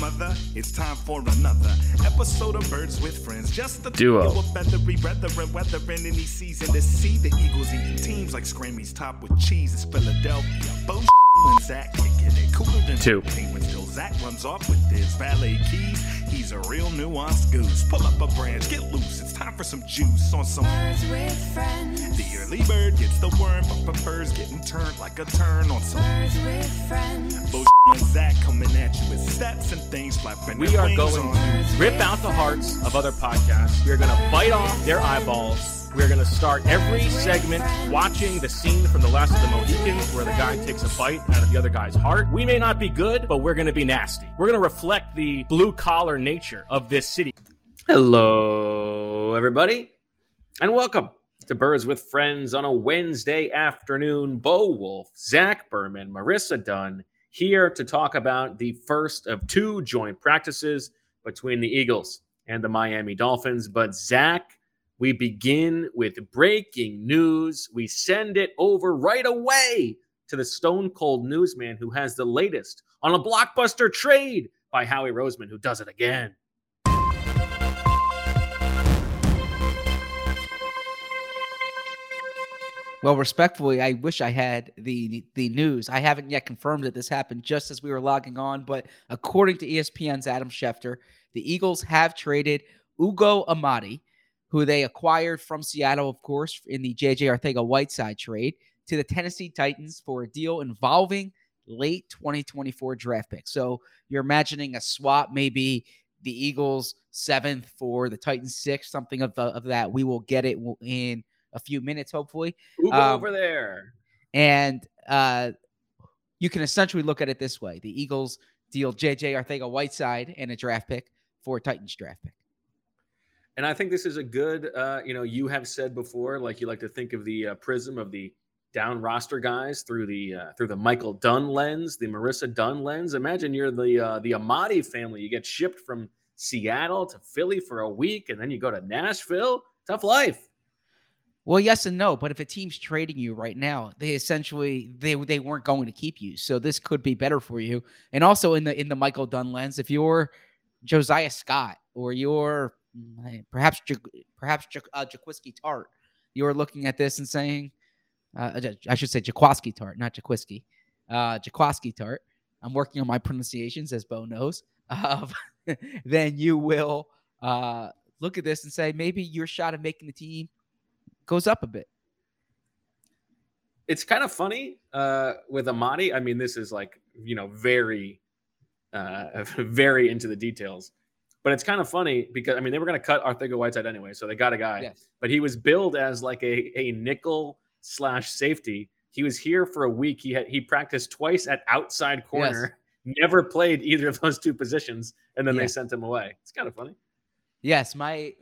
mother, it's time for another episode of Birds with Friends. Just the Duo. Two of feathery brethren, weathering any season to see the Eagles eating teams like Scrammy's top with cheese. It's Philadelphia. Bo and Zach kicking it cooler than Two. When still Zach runs off with his valet keys. He's a real nuanced goose. Pull up a branch, get loose. It's time for some juice on some. Birds with friends. The early bird gets the worm, but prefers getting turned like a turn on some. Birds with friends. Bo and Zach coming at you with stats and things flapping. We are going to rip out the hearts of other podcasts. We are going to bite off their eyeballs. We're going to start every segment watching the scene from The Last of the Mohicans where the guy takes a bite out of the other guy's heart. We may not be good, but we're going to be nasty. We're going to reflect the blue collar nature of this city. Hello, everybody, and welcome to Birds with Friends on a Wednesday afternoon. Bo Wulf, Zach Berman, Marissa Dunn here to talk about the first of two joint practices between the Eagles and the Miami Dolphins. But, Zach, we begin with breaking news. We send it over right away to the Stone Cold Newsman who has the latest on a blockbuster trade by Howie Roseman, who does it again. Well, respectfully, I wish I had the the news. I haven't yet confirmed that this happened just as we were logging on, but according to ESPN's Adam Schefter, the Eagles have traded Ugo Amadi, who they acquired from Seattle, of course, in the JJ Arcega Whiteside trade, to the Tennessee Titans for a deal involving late 2024 draft pick. So you're imagining a swap, maybe the Eagles seventh for the Titans sixth, something of, the, of that. We will get it in a few minutes, hopefully. Ugo Um, over there. And uh, you can essentially look at it this way: the Eagles deal JJ Arcega Whiteside and a draft pick for a Titans draft pick. And I think this is a good, uh, you know, you have said before, like you like to think of the uh, prism of the down roster guys through the uh, through the Michael Dunn lens, the Marissa Dunn lens. Imagine you're the uh, the Amadi family. You get shipped from Seattle to Philly for a week, and then you go to Nashville. Tough life. Well, yes and no, but if a team's trading you right now, they essentially they they weren't going to keep you, so this could be better for you. And also in the in the Michael Dunn lens, if you're Josiah Scott or you're perhaps perhaps uh, Jaquiski Tart, you're looking at this and saying, uh, I should say Jaquaski Tart, not Jaquiski, uh, Jaquaski Tart. I'm working on my pronunciations, as Bo knows. Uh, then you will uh, look at this and say maybe your shot of making the team goes up a bit. It's kind of funny uh, with Amadi. I mean, this is like you know very, uh, very into the details. But it's kind of funny because I mean they were going to cut Arcega Whiteside anyway, so they got a guy. Yes. But he was billed as like a a nickel slash safety. He was here for a week. He had he practiced twice at outside corner. Never played either of those two positions, and then Yeah. they sent him away. It's kind of funny. Yes, my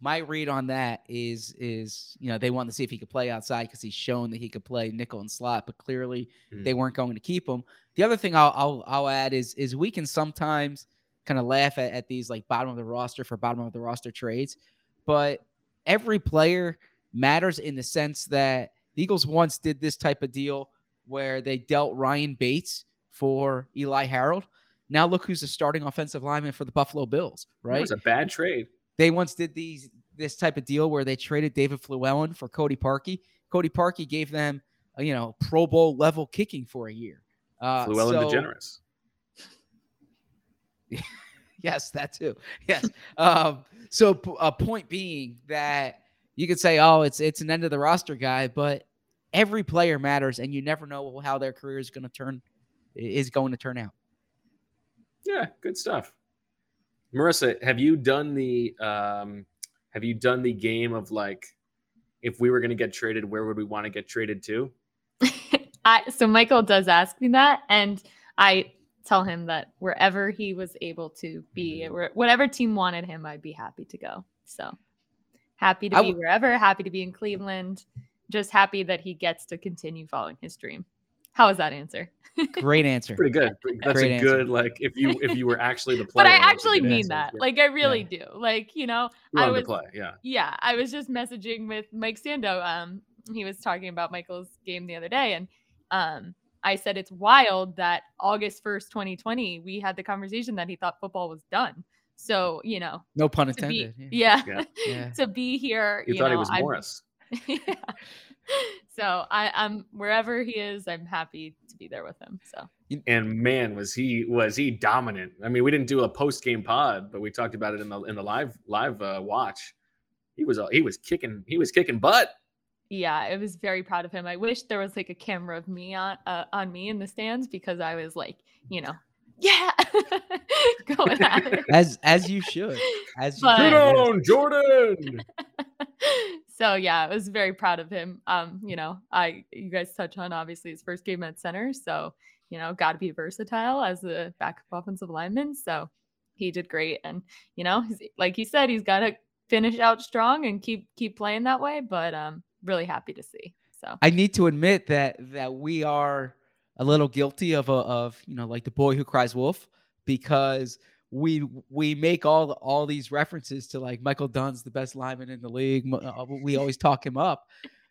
my read on that is is you know they wanted to see if he could play outside because he's shown that he could play nickel and slot, but clearly Mhm. they weren't going to keep him. The other thing I'll I'll, I'll add is is we can sometimes kind of laugh at, at these like bottom of the roster for bottom of the roster trades, but every player matters in the sense that the Eagles once did this type of deal where they dealt Ryan Bates for Eli Harold. Now look who's the starting offensive lineman for the Buffalo Bills, right? It was a bad trade. They once did these this type of deal where they traded David Fluellen for Cody Parkey. Cody Parkey gave them, uh, you know, Pro Bowl level kicking for a year. Uh, Llewellyn so- DeGeneres. Yes, that too. Yes. um, so p- a point being that you could say, oh, it's it's an end of the roster guy, but every player matters, and you never know how their career is going to turn is going to turn out. Yeah, good stuff. Marissa, have you done the um have you done the game of like if we were going to get traded, where would we want to get traded to? I so Michael does ask me that, and I tell him that wherever he was able to be, where- whatever team wanted him, I'd be happy to go. So happy to be w- wherever, happy to be in Cleveland, just happy that he gets to continue following his dream. How was that answer? Great answer. Pretty good. That's Great a answer. good like if you if you were actually the player. but I actually mean answer. that. Yeah. Like I really do. Like, you know, you I was to play, yeah. yeah, I was just messaging with Mike Sando. Um, he was talking about Michael's game the other day, and um, I said it's wild that August first, twenty twenty, we had the conversation that he thought football was done. So you know, No pun to be intended. yeah, Yeah. Yeah. to be here, You, you, thought know, he was Morris. yeah. So I, I'm wherever he is, I'm happy to be there with him. So And man, was he was he dominant. I mean, we didn't do a post game pod, but we talked about it in the in the live live uh, watch. He was uh, he was kicking he was kicking butt. yeah, I was very proud of him. I wish there was like a camera of me on uh, on me in the stands because I was like, you know, yeah, going at it. As as you should. As you But- should, Get on, Jordan. so yeah, I was very proud of him. Um, you know, I you guys touch on obviously his first game at center, so you know, got to be versatile as a backup offensive lineman. So he did great, and you know, like he said, he's got to finish out strong and keep keep playing that way. But um, really happy to see. So I need to admit that that we are a little guilty of a of you know like the boy who cries wolf because we we make all all these references to like Michael Dunn's the best lineman in the league. Uh, We always talk him up.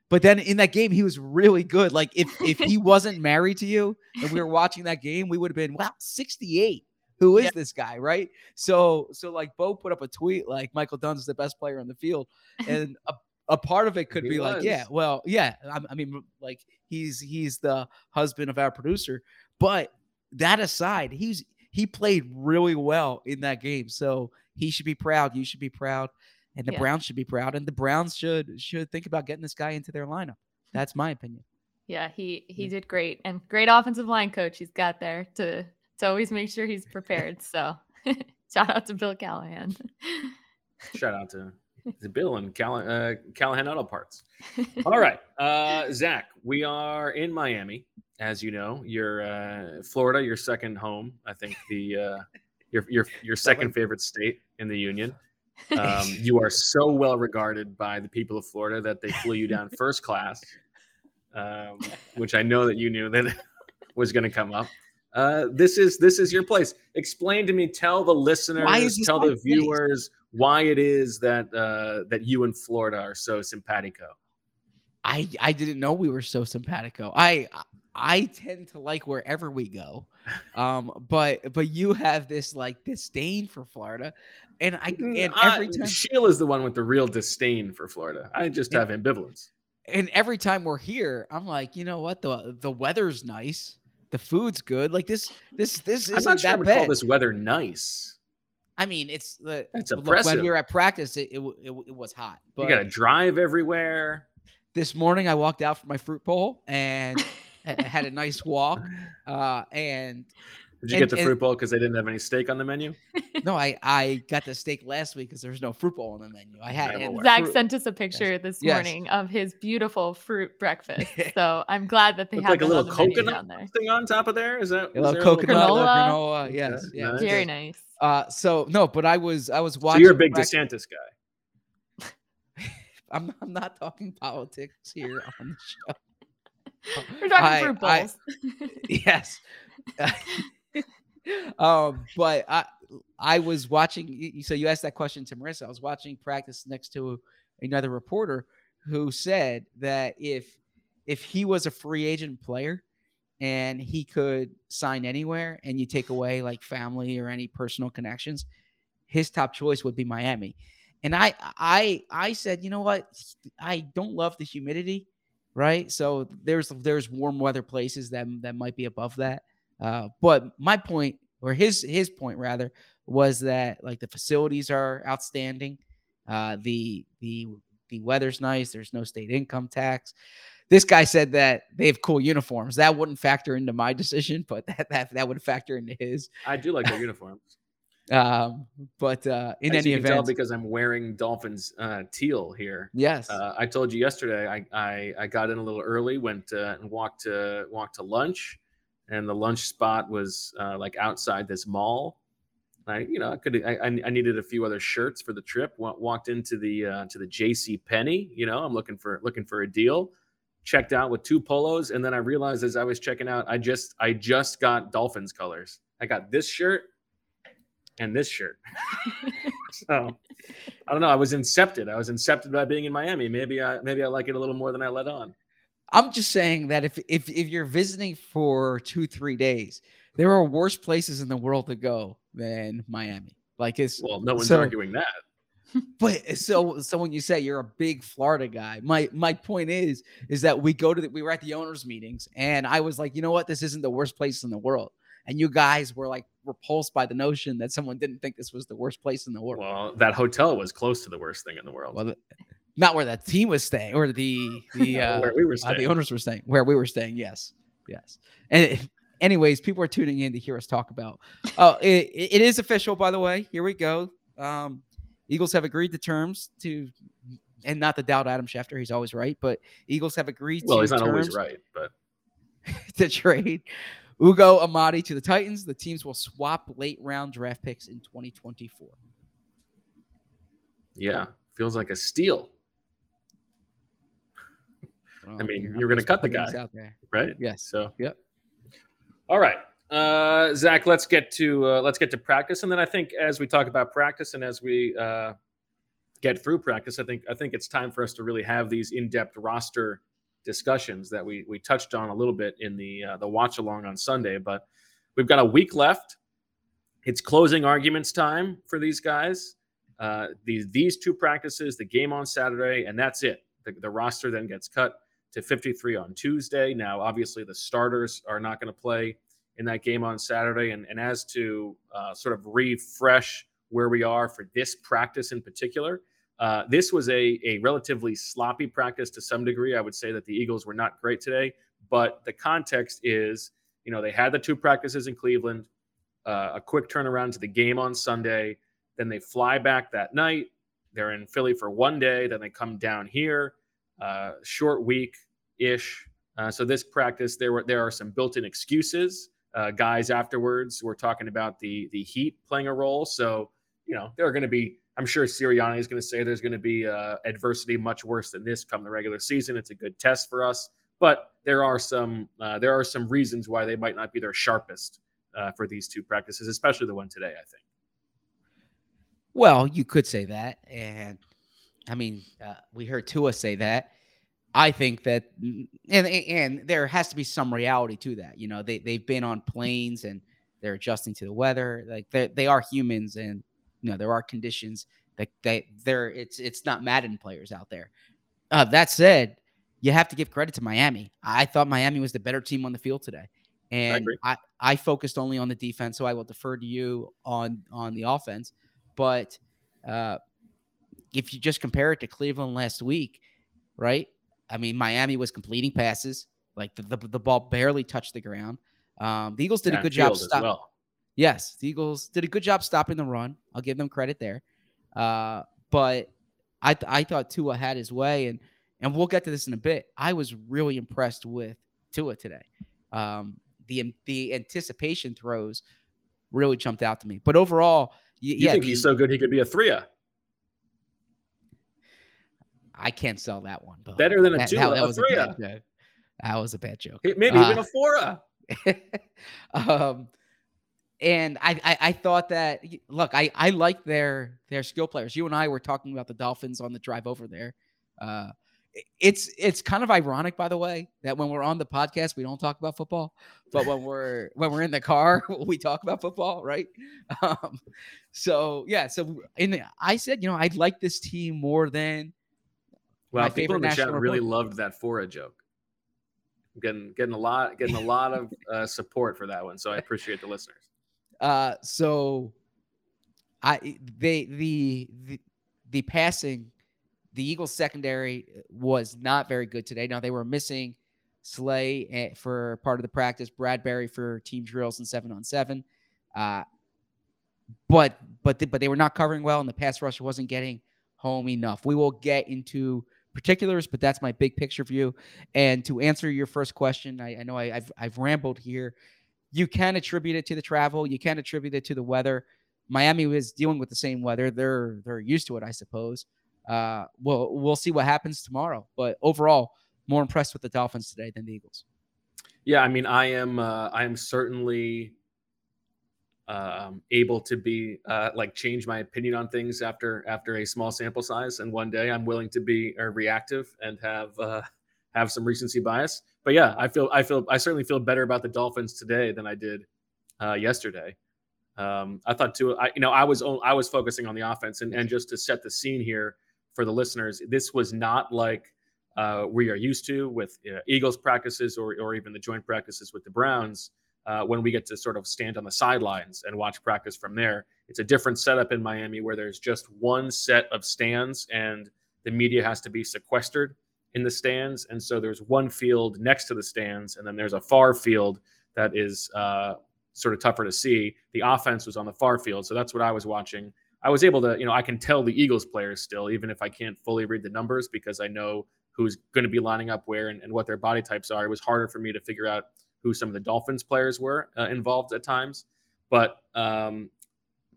But then in that game, he was really good. Like if if he wasn't married to you and we were watching that game, we would have been wow, 68. Who is Yeah. this guy, right? So so like Bo put up a tweet like Michael Dunn's the best player on the field, and a, a part of it could He be like, yeah, well, yeah. I, I mean, like he's he's the husband of our producer, but that aside, he's he played really well in that game, so he should be proud. You should be proud, and the Yeah. Browns should be proud, and the Browns should should think about getting this guy into their lineup. That's my opinion. Yeah, he he did great and great offensive line coach he's got there to to always make sure he's prepared. So shout out to Bill Callahan. Shout out to to Bill and Call- uh, Callahan Auto Parts. All right, uh, Zach, we are in Miami, as you know. You're uh, Florida, your second home. I think the uh, your your your second favorite state in the union. Um, you are so well regarded by the people of Florida that they flew you down first class, um, which I know that you knew that was going to come up. Uh, this is this is your place. Explain to me. Tell the listeners. Tell the place? viewers why it is that uh, that you and Florida are so simpatico. I I didn't know we were so simpatico. I I tend to like wherever we go, um, but but you have this like disdain for Florida, and I and every time Sheila's the one with the real disdain for Florida. I just have ambivalence. and every time we're here, I'm like, you know what the the weather's nice, the food's good. Like this this this I'm isn't not sure I would bad. call this weather nice. I mean, it's the That's look, when we were at practice, it it, it, it was hot. But you got to drive everywhere. this morning, I walked out for my fruit bowl and had a nice walk. Uh, and Did you And- get the and- fruit bowl because they didn't have any steak on the menu? no, I I got the steak last week because there was no fruit bowl on the menu. I had I'm and aware. Zach fruit- sent us a picture this Yes. morning of his beautiful fruit breakfast. So I'm glad that they have like a little on the menu coconut down there. thing on top of there. Is that a little there coconut, a little granola? granola. Yes, Okay, yeah. nice. Very nice. Uh, so no, but I was I was watching. So watching. you're a big prac- DeSantis guy. I'm I'm not talking politics here on the show. We're talking I- fruit I- bowls. yes. Um, but I I was watching. So you asked that question to Marissa. I was watching practice next to another reporter who said that if if he was a free agent player and he could sign anywhere, and you take away like family or any personal connections, his top choice would be Miami. And I I I said, you know what? I don't love the humidity, right? So there's there's warm weather places that that might be above that. Uh, but my point, or his his point rather, was that like the facilities are outstanding. Uh, the the the weather's nice. There's no state income tax. This guy said that they have cool uniforms. That wouldn't factor into my decision, but that that, that would factor into his. I do like their uniforms. Um, but uh, in As any you can tell event, because I'm wearing Dolphins uh, teal here. yes, Uh, I told you yesterday. I, I I got in a little early, went uh, and walked to walked to lunch, and the lunch spot was uh, like outside this mall. I you know I could I, I I needed a few other shirts for the trip. Wa- Walked into the uh, to the J.C. Penney. You know I'm looking for looking for a deal. Checked out with two polos, and then I realized as I was checking out, I just I just got Dolphins colors. I got this shirt and this shirt. so I don't know. I was incepted. I was incepted by being in Miami. Maybe I maybe I like it a little more than I let on. I'm just saying that if if if you're visiting for two three days, there are worse places in the world to go than Miami. Like it's Well, no one's So- arguing that. But so so when you say you're a big Florida guy, my my point is is that we go to the, we were at the owners meetings and I was like, you know what, this isn't the worst place in the world, and you guys were like repulsed by the notion that someone didn't think this was the worst place in the world. Well, that hotel was close to the worst thing in the world. Well, not where that team was staying or the the uh, where we were uh, the owners were staying where we were staying. Yes, yes. And anyways, people are tuning in to hear us talk about. Oh, it, it is official, by the way. Here we go. Um, Eagles have agreed to terms to, and not to doubt Adam Schefter, he's always right, but Eagles have agreed well, to he's not always right, but to trade Ugo Amadi to the Titans. The teams will swap late round draft picks in 2024. yeah, feels like a steal, Well, I mean, you're gonna cut the putting guy. out there. right? Yes. So, Yep. all right, uh, Zach, let's get to uh, let's get to practice, and then I think as we talk about practice and as we uh, get through practice, I think I think it's time for us to really have these in-depth roster discussions that we we touched on a little bit in the uh, the watch along on Sunday, but we've got a week left. It's closing arguments time for these guys. Uh, these these two practices, the game on Saturday, and that's it. The, the roster then gets cut to 53 on Tuesday. Now, obviously, the starters are not going to play in that game on Saturday. And, and as to uh, sort of refresh where we are for this practice in particular, uh, this was a, a relatively sloppy practice to some degree. I would say that the Eagles were not great today, but the context is, you know, they had the two practices in Cleveland, uh, a quick turnaround to the game on Sunday. Then they fly back that night. They're in Philly for one day. Then they come down here, uh, short week ish. Uh, so this practice, there were there are some built-in excuses. Uh, guys afterwards were talking about the the heat playing a role. So you know there are going to be. I'm sure Sirianni is going to say there's going to be uh, adversity much worse than this come the regular season. It's a good test for us, but there are some uh, there are some reasons why they might not be their sharpest uh, for these two practices, especially the one today. I think. Well, you could say that, and I mean, uh, we heard Tua say that. I think that, and and there has to be some reality to that. You know, they they've been on planes and they're adjusting to the weather. Like they they are humans, and you know there are conditions that they they're it's it's not Madden players out there. Uh, that said, you have to give credit to Miami. I thought Miami was the better team on the field today, and agree. I, I focused only on the defense, so I will defer to you on on the offense. But uh, if you just compare it to Cleveland last week, right? I mean, Miami was completing passes, like the, the, the ball barely touched the ground. Um, the Eagles did a good job. Downfield as Stop- well. Yes, the Eagles did a good job stopping the run. I'll give them credit there. Uh, but I th- I thought Tua had his way, and and we'll get to this in a bit. I was really impressed with Tua today. Um, the the anticipation throws really jumped out to me. But overall, y- You yeah, think the- he's so good he could be a three I can't sell that one. But Better than a that, two, that, a that was a three-a. bad joke. That was a bad joke. Maybe Uh, even a four um, and I, I I thought that look, I I like their their skill players. You and I were talking about the Dolphins on the drive over there. Uh, it's it's kind of ironic, by the way, that when we're on the podcast we don't talk about football, but when we're when we're in the car we talk about football, right? Um, so yeah, so and I said, you know, I'd like this team more than Well, My people in the chat national really loved that Fora joke. Getting getting a lot getting a lot of uh, support for that one, so I appreciate the listeners. Uh, so I they the the, the passing, the Eagles secondary was not very good today. Now they were missing Slay eh, for part of the practice, Bradbury for team drills and seven on seven. Uh, but but they, but they were not covering well, and the pass rush wasn't getting home enough. We will get into particulars, but that's my big picture view. And to answer your first question, I, I know I, I've I've rambled here. You can attribute it to the travel. You can attribute it to the weather. Miami was dealing with the same weather. They're they're used to it, I suppose. Uh, we'll we'll see what happens tomorrow. But overall, more impressed with the Dolphins today than the Eagles. Yeah, I mean, I am uh, I am certainly um, able to be uh, like change my opinion on things after after a small sample size, and one day I'm willing to be uh, reactive and have uh, have some recency bias. But yeah, I feel I feel I certainly feel better about the Dolphins today than I did uh, yesterday. Um, I thought too, I, you know, I was I was focusing on the offense, and, and just to set the scene here for the listeners, this was not like uh, we are used to with uh, Eagles practices or or even the joint practices with the Browns. Uh, when we get to sort of stand on the sidelines and watch practice from there, it's a different setup in Miami where there's just one set of stands and the media has to be sequestered in the stands, and so there's one field next to the stands, and then there's a far field that is uh, sort of tougher to see. The offense was on the far field, so that's what I was watching. I was able to, you know, I can tell the Eagles players still, even if I can't fully read the numbers because I know who's going to be lining up where and, and what their body types are. It was harder for me to figure out who some of the Dolphins players were uh, involved at times. But um,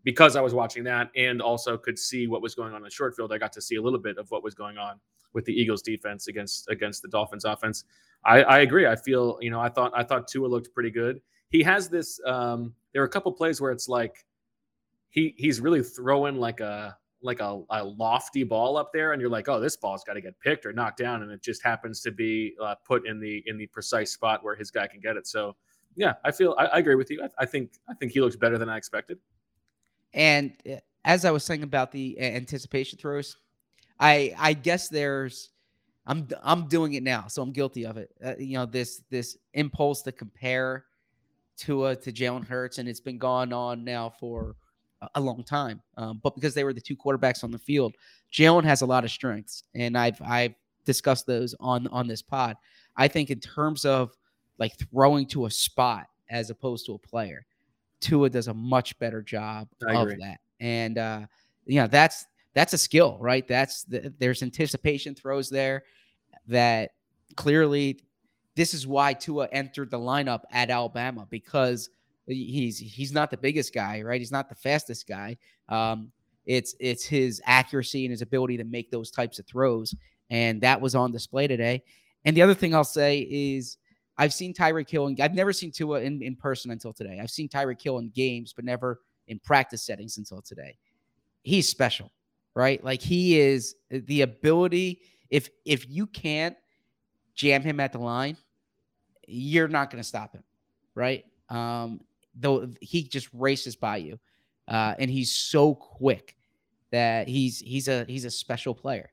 because I was watching that and also could see what was going on in the short field, I got to see a little bit of what was going on with the Eagles defense against against the Dolphins offense. I, I agree. I feel, you know, I thought I thought Tua looked pretty good. He has this um, there are a couple plays where it's like he he's really throwing like a like a, a lofty ball up there and you're like oh this ball's got to get picked or knocked down and it just happens to be uh, put in the in the precise spot where his guy can get it. So yeah i feel i, I agree with you. I, I think i think he looks better than i expected. And uh, as I was saying about the anticipation throws, I I guess there's I'm I'm doing it now, so I'm guilty of it. Uh, you know this this impulse to compare Tua to Jalen Hurts, and it's been going on now for a- long time. Um, but because they were the two quarterbacks on the field, Jalen has a lot of strengths, and I've I've discussed those on on this pod. I think in terms of like throwing to a spot as opposed to a player, Tua does a much better job of that. And uh, you know, that's that's a skill, right? That's the, there's anticipation throws there that clearly this is why Tua entered the lineup at Alabama because he's he's not the biggest guy, right? He's not the fastest guy. Um, it's it's his accuracy and his ability to make those types of throws, and that was on display today. And the other thing I'll say is I've seen Tyreek Hill, and I've never seen Tua in, in person until today. I've seen Tyreek Hill in games, but never in practice settings until today. He's special, right? Like he is the ability. If if you can't jam him at the line, you're not going to stop him, right? Um, though he just races by you, uh, and he's so quick that he's he's a he's a special player.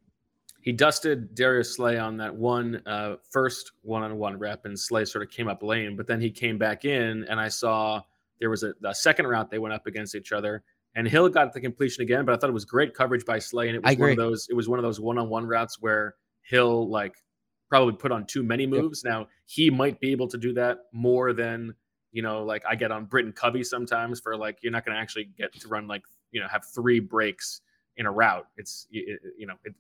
he dusted Darius Slay on that one uh, first one-on-one rep, and Slay sort of came up lane. But then he came back in, and I saw there was a, a second route they went up against each other, and Hill got the completion again. But I thought it was great coverage by Slay, and it was one of those. It was one of those one-on-one routes where Hill like probably put on too many moves. Now he might be able to do that more than you know. Like I get on Britton Covey sometimes for like you're not going to actually get to run like you know have three breaks in a route. It's you, you know it,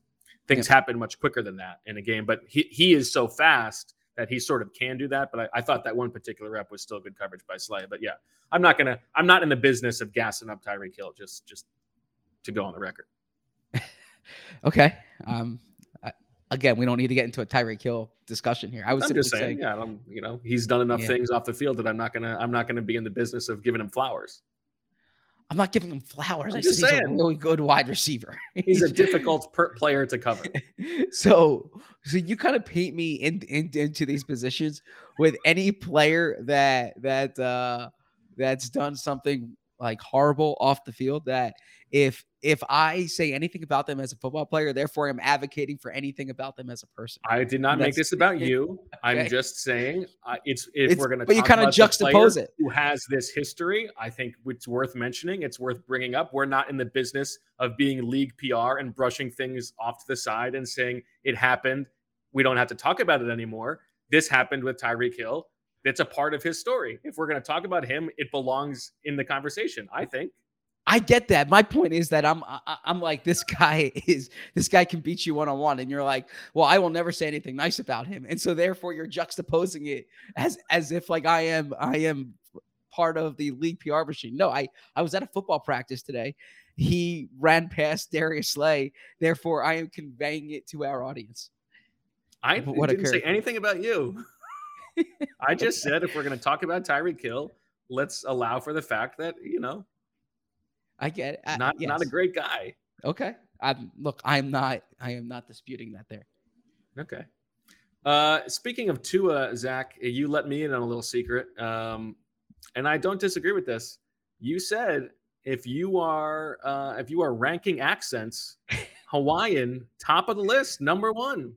things happen much quicker than that in a game. But he he is so fast that he sort of can do that. But I, I thought that one particular rep was still good coverage by Slay. But yeah, I'm not gonna I'm not in the business of gassing up Tyreek Hill just just to go on the record. Okay. Um, again, we don't need to get into a Tyreek Hill discussion here. I was I'm just saying, saying, yeah, I'm, you know, he's done enough Yeah. things off the field that I'm not gonna I'm not gonna be in the business of giving him flowers. I'm not giving him flowers. I'm I just said he's a really good wide receiver. He's a difficult per- player to cover. so so you kind of paint me in, in into these positions with any player that that uh that's done something like horrible off the field that if if I say anything about them as a football player, therefore I'm advocating for anything about them as a person. I did not make this about you. I'm just saying uh, it's if It's- we're going to. but you kinda juxtapose it. Who has this history? I think it's worth mentioning. It's worth bringing up. We're not in the business of being league PR and brushing things off to the side and saying it happened. We don't have to talk about it anymore. This happened with Tyreek Hill. It's a part of his story. If we're going to talk about him, it belongs in the conversation. I think. I get that. My point is that I'm I- I'm like this guy is this guy can beat you one on one, and you're like, well, I will never say anything nice about him, and so therefore you're juxtaposing it as as if like I am I am part of the league PR machine. No, I I was at a football practice today. He ran past Darius Slay, therefore I am conveying it to our audience. I what didn't say anything about you. I just said if we're going to talk about Tyreek Hill, let's allow for the fact that you know I get it. I- not not a great guy. okay. I'm look. I'm not. I am not disputing that there. Okay. Uh, speaking of Tua, Zach, you let me in on a little secret, um, and I don't disagree with this. You said if you are uh, if you are ranking accents, Hawaiian top of the list, number one.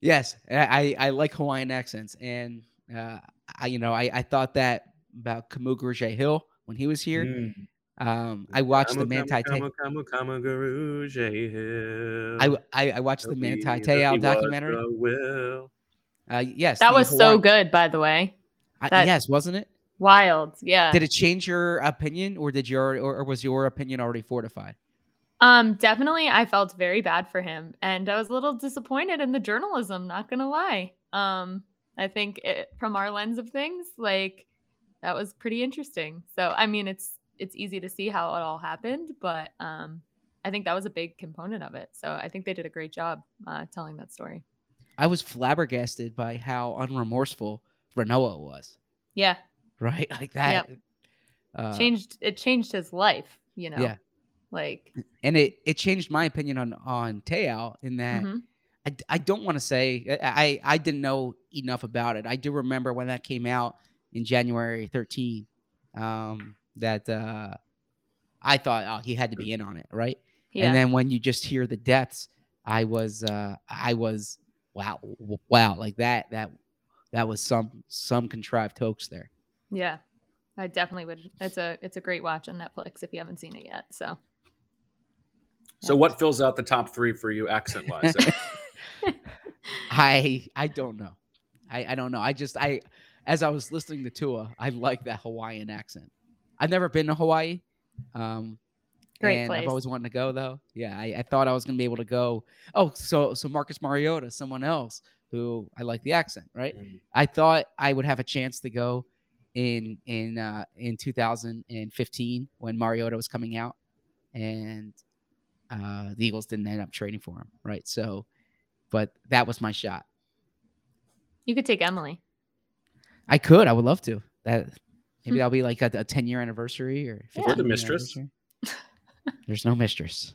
Yes, I, I like Hawaiian accents, and uh, I you know I, I thought that about Kamu Grugier-Hill when he was here. Mm. Um, I watched the Kamu, Manti kamu, Te- kamu, kamu, kamu, Guru, J. Hill. I, w- I I watched the He- Manti he Te'o was documentary. the will. Uh, yes, That the was so good, by the way. I- yes, wasn't it? Wild. Yeah. Did it change your opinion, or did your or, or was your opinion already fortified? Um, definitely I felt very bad for him and I was a little disappointed in the journalism, not gonna lie. Um, I think it, from our lens of things, like that was pretty interesting. So I mean it's it's easy to see how it all happened, but um I think that was a big component of it. So I think they did a great job uh, telling that story. I was flabbergasted by how unremorseful Ronaiah was. Yeah, Right, like that. Yep. Uh, changed it changed his life, you know. Yeah. Like and it it changed my opinion on on Te'o in that. mhm. I, I don't want to say I, I I didn't know enough about it. I do remember when that came out in January 13 um, that uh, I thought oh he had to be in on it, right? yeah. And then when you just hear the deaths, I was uh, I was wow wow like that that that was some some contrived hoax there. Yeah, I definitely would. It's a it's a great watch on Netflix if you haven't seen it yet. So So, what fills out the top three for you, accent wise? I I don't know. I I don't know. I just I as I was listening to Tua, I like that Hawaiian accent. I've never been to Hawaii. Um Great and place. I've always wanted to go though. Yeah, I, I thought I was gonna be able to go. Oh, so so Marcus Mariota, someone else who I like the accent, right? Mm. I thought I would have a chance to go in in uh in 2015 when Mariota was coming out and uh the Eagles didn't end up trading for him, right? So but that was my shot. you could take Emily. I could. I would love to. That. Maybe that'll be like a, a 10 year anniversary or Yeah. The mistress. There's no mistress.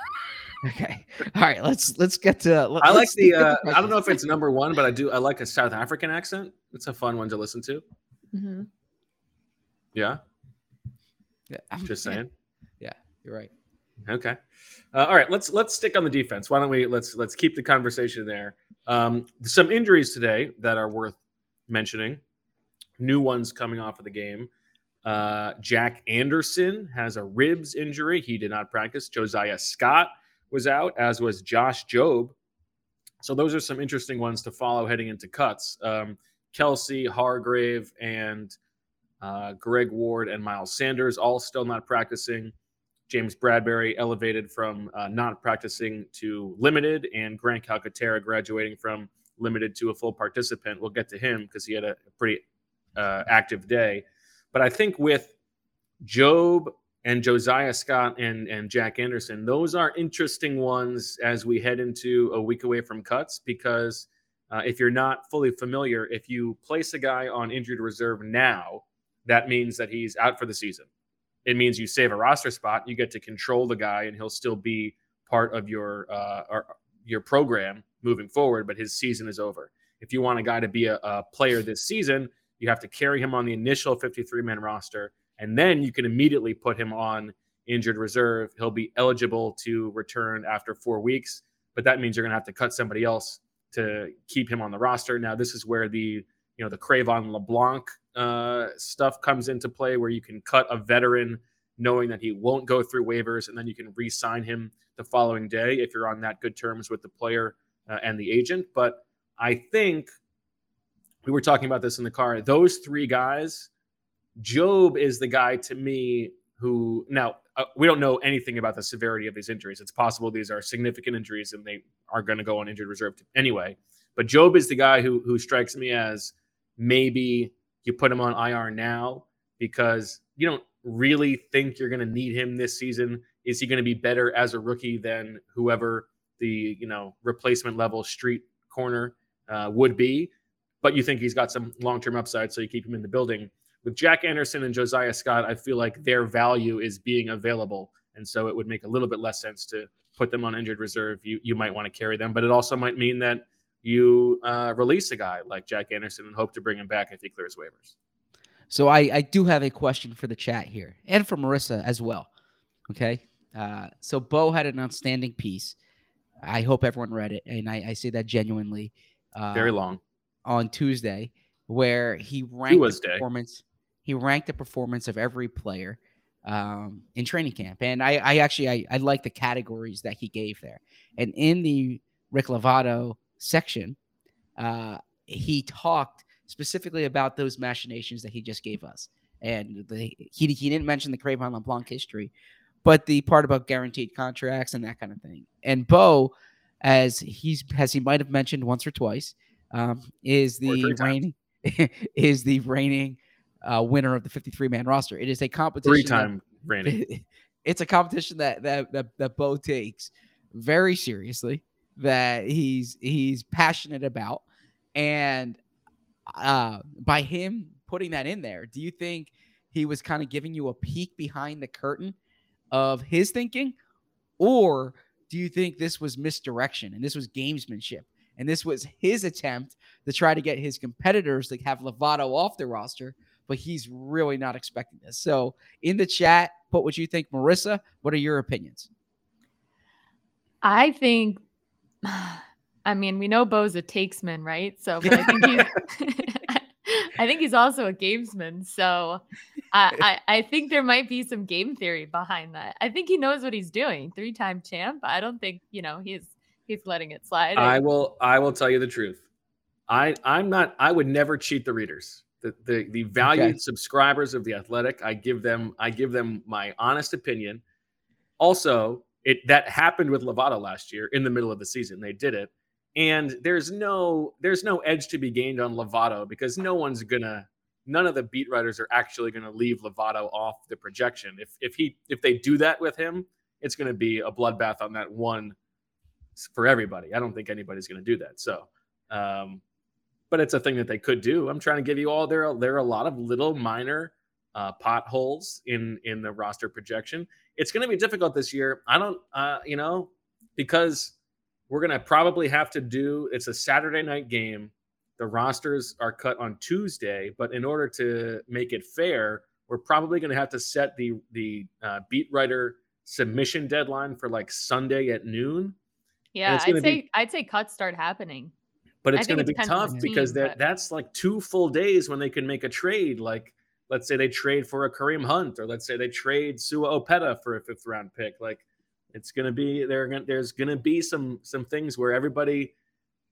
okay. All right. Let's let's get to. Let, I like let's the. Uh, I don't know if it's number one, but I do. I like a South African accent. It's a fun one to listen to. hmm Yeah, Yeah, I'm- just saying. yeah, saying. you're right. Okay. Uh, all right. Let's let's stick on the defense. Why don't we let's let's keep the conversation there. Um, some injuries today that are worth mentioning. New ones coming off of the game. Uh, Jack Anderson has a ribs injury. He did not practice. Josiah Scott was out, as was Josh Jobe. So those are some interesting ones to follow heading into cuts. Um, Kelce, Hargrave, and uh, Greg Ward and Miles Sanders all still not practicing. James Bradbury elevated from uh, not practicing to limited, and Grant Calcaterra graduating from limited to a full participant. We'll get to him because he had a, a pretty uh, active day. But I think with Jobe and Josiah Scott and, and Jack Anderson, those are interesting ones as we head into a week away from cuts because uh, if you're not fully familiar, if you place a guy on injured reserve now, that means that he's out for the season. it means you save a roster spot. You get to control the guy, and he'll still be part of your uh, or your program moving forward. But his season is over. If you want a guy to be a, a player this season, you have to carry him on the initial 53 man roster, and then you can immediately put him on injured reserve. He'll be eligible to return after four weeks, but that means you're going to have to cut somebody else to keep him on the roster. Now, this is where the you know the Cre'Von LeBlanc uh, stuff comes into play, where you can cut a veteran knowing that he won't go through waivers, and then you can re-sign him the following day if you're on that good terms with the player uh, and the agent. But I think we were talking about this in the car. Those three guys, Jobe is the guy to me who now uh, we don't know anything about the severity of these injuries. It's possible these are significant injuries and they are going to go on injured reserve anyway. But Jobe is the guy who who strikes me as maybe you put him on IR now because you don't really think you're going to need him this season. Is he going to be better as a rookie than whoever the you know replacement level street corner uh, would be? But you think he's got some long term upside, so you keep him in the building. With Jack Anderson and Josiah Scott, I feel like their value is being available, and so it would make a little bit less sense to put them on injured reserve. You you might want to carry them, but it also might mean that you uh, release a guy like Jack Anderson and hope to bring him back if he clears waivers. So I, I do have a question for the chat here and for Marissa as well. Okay. Uh, so Bo had an outstanding piece. I hope everyone read it, and I, I say that genuinely. Uh, Very long. On Tuesday, where he ranked was the performance. He ranked the performance of every player um, in training camp, and I, I actually I, I like the categories that he gave there. And in the Rick Lovato section, uh, he talked specifically about those machinations that he just gave us, and the, he he didn't mention the Cre'Von LeBlanc history, but the part about guaranteed contracts and that kind of thing. And Bo, as he's as he might have mentioned once or twice, um, is the reigning is the reigning uh, winner of the 53 man roster. It is a competition. Three time reigning. it's a competition that that that, that Bo takes very seriously, that he's he's passionate about, and uh, by him putting that in there, do you think he was kind of giving you a peek behind the curtain of his thinking, or do you think this was misdirection and this was gamesmanship? And this was his attempt to try to get his competitors to have Lovato off the roster, but he's really not expecting this. So in the chat, put what you think. Marissa, what are your opinions? I think, I mean, we know Bo's a takesman, right? So, but I think he's, I think he's also a gamesman. So, I, I I think there might be some game theory behind that. I think he knows what he's doing. Three time champ. I don't think you know he's he's letting it slide. I will I will tell you the truth. I I'm not I would never cheat the readers. The the, the valued Okay. subscribers of the Athletic, I give them I give them my honest opinion. Also, it that happened with Lovato last year in the middle of the season. They did it. And there's no there's no edge to be gained on Lovato because no one's gonna none of the beat writers are actually gonna leave Lovato off the projection. If if he if they do that with him, it's gonna be a bloodbath on that one for everybody. I don't think anybody's going to do that. So, um, but it's a thing that they could do. I'm trying to give you all there. Are, there are a lot of little minor uh, potholes in in the roster projection. It's going to be difficult this year. I don't, uh, you know, because we're going to probably have to do. It's a Saturday night game. The rosters are cut on Tuesday, but in order to make it fair, we're probably going to have to set the the uh, beat writer submission deadline for like Sunday at noon. Yeah, I'd say be- I'd say cuts start happening. but it's going to be tough because team, that but- that's like two full days when they can make a trade. Like, let's say they trade for a Kareem Hunt, or let's say they trade Sua Opeta for a fifth round pick. Like, it's going to be there. There's going to be some some things where everybody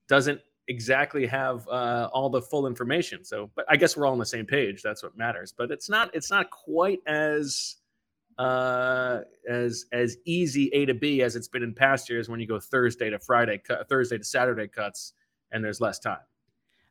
doesn't exactly have uh, all the full information. So, but I guess we're all on the same page. That's what matters. But it's not it's not quite as uh as as easy a to b as it's been in past years when you go thursday to friday cut thursday to saturday cuts and there's less time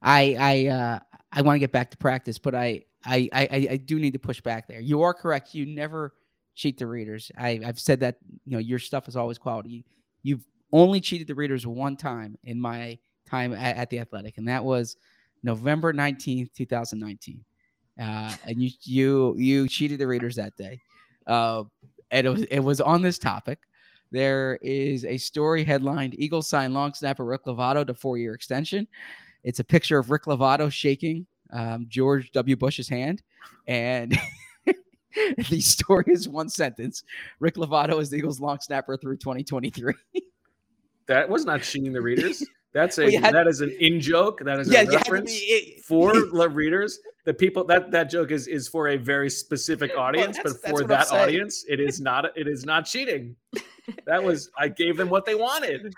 I I uh, I want to get back to practice, but I, I I I- I do need to push back there. You are correct. You never cheat the readers. I, I've said that. You know, your stuff is always quality. You've only cheated the readers one time in my time at, at the Athletic, and that was November nineteenth, two thousand nineteen. Uh, and you you you cheated the readers that day. Uh, and it was it was on this topic. There is a story headlined Eagles sign long snapper Rick Lovato to four year extension. It's a picture of Rick Lovato shaking um, George W. Bush's hand. And the story is one sentence Rick Lovato is the Eagles long snapper through 2023. That was not cheating the readers. That's a Well, had- that is an in joke. That is Yeah, a you had to reference be- for readers. The people that that joke is is for a very specific audience, that's- but for that audience, it is not it is not cheating. That was I gave them what they wanted.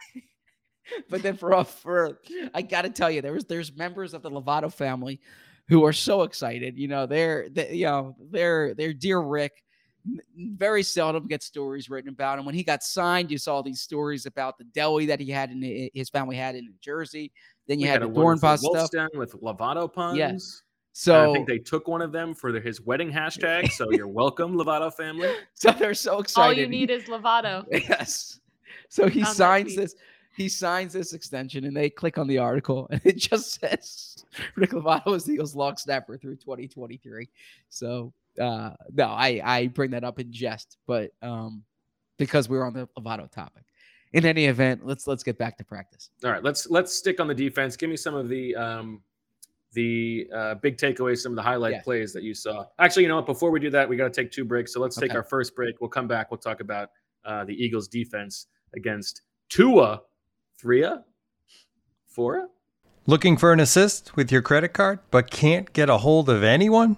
but then for for I got to tell you, there was there's members of the Lovato family who are so excited. You know, they're they, you know they're they're dear Rick. N- Very seldom get stories written about him. When he got signed, you saw these stories about the deli that he had in his family had in New Jersey. Then you We had the a wonderful Dornbos stuff. Wolfstown with Lovato puns. Yeah. And So I think they took one of them for their, his wedding hashtag. So you're welcome, Lovato family. so they're so excited. All you need is Lovato. Yes. So he oh, Found signs this. He signs this extension, and they click on the article, and it just says Rick Lovato is the Eagles long snapper through 2023. So uh, no, I I bring that up in jest, but um, because we're on the Lovato topic. In any event, let's let's get back to practice. All right, let's let's stick on the defense. Give me some of the um the uh, big takeaways, some of the highlight Yeah. plays that you saw. Actually, you know what? Before we do that, we got to take two breaks. So let's take our first break. We'll come back. We'll talk about uh, the Eagles' defense against Tua, Threa, Fora. Looking for an assist with your credit card but can't get a hold of anyone?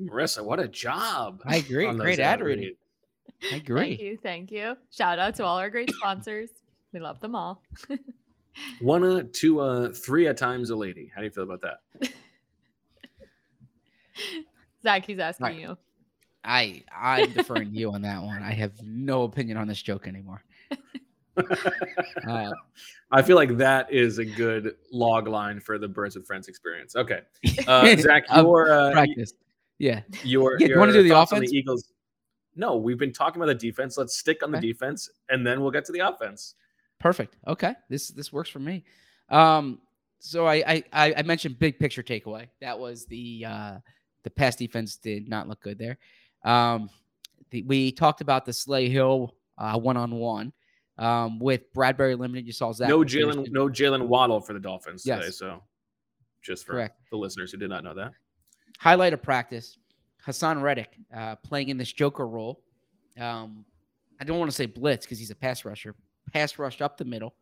Marissa, what a job! I agree. Great ad reading. read. I agree. Thank you. Thank you. Shout out to all our great sponsors. We love them all. One, uh, two, uh, three at times a lady. How do you feel about that? Zach, he's asking Right. you. I I'm deferring to you on that one. I have no opinion on this joke anymore. Uh, I feel like that is a good log line for the Birds with Friends experience. Okay, uh, Zach, your uh, practice. Yeah. your Yeah, you wanna do the offense? the Eagles. No, we've been talking about the defense. Let's stick on the Okay. defense, and then we'll get to the offense. Perfect. Okay. This this works for me. Um, so I I I mentioned big picture takeaway. That was the uh the pass defense did not look good there. Um the, we talked about the Slay Hill uh one on one. Um with Bradberry limited, you saw Zach. no. Jaylen, no Jaylen Waddle for the Dolphins today. So, just for Correct. the listeners who did not know that, highlight of practice Haason Reddick uh, playing in this Joker role. Um, I don't want to say blitz because he's a pass rusher. Pass rushed up the middle,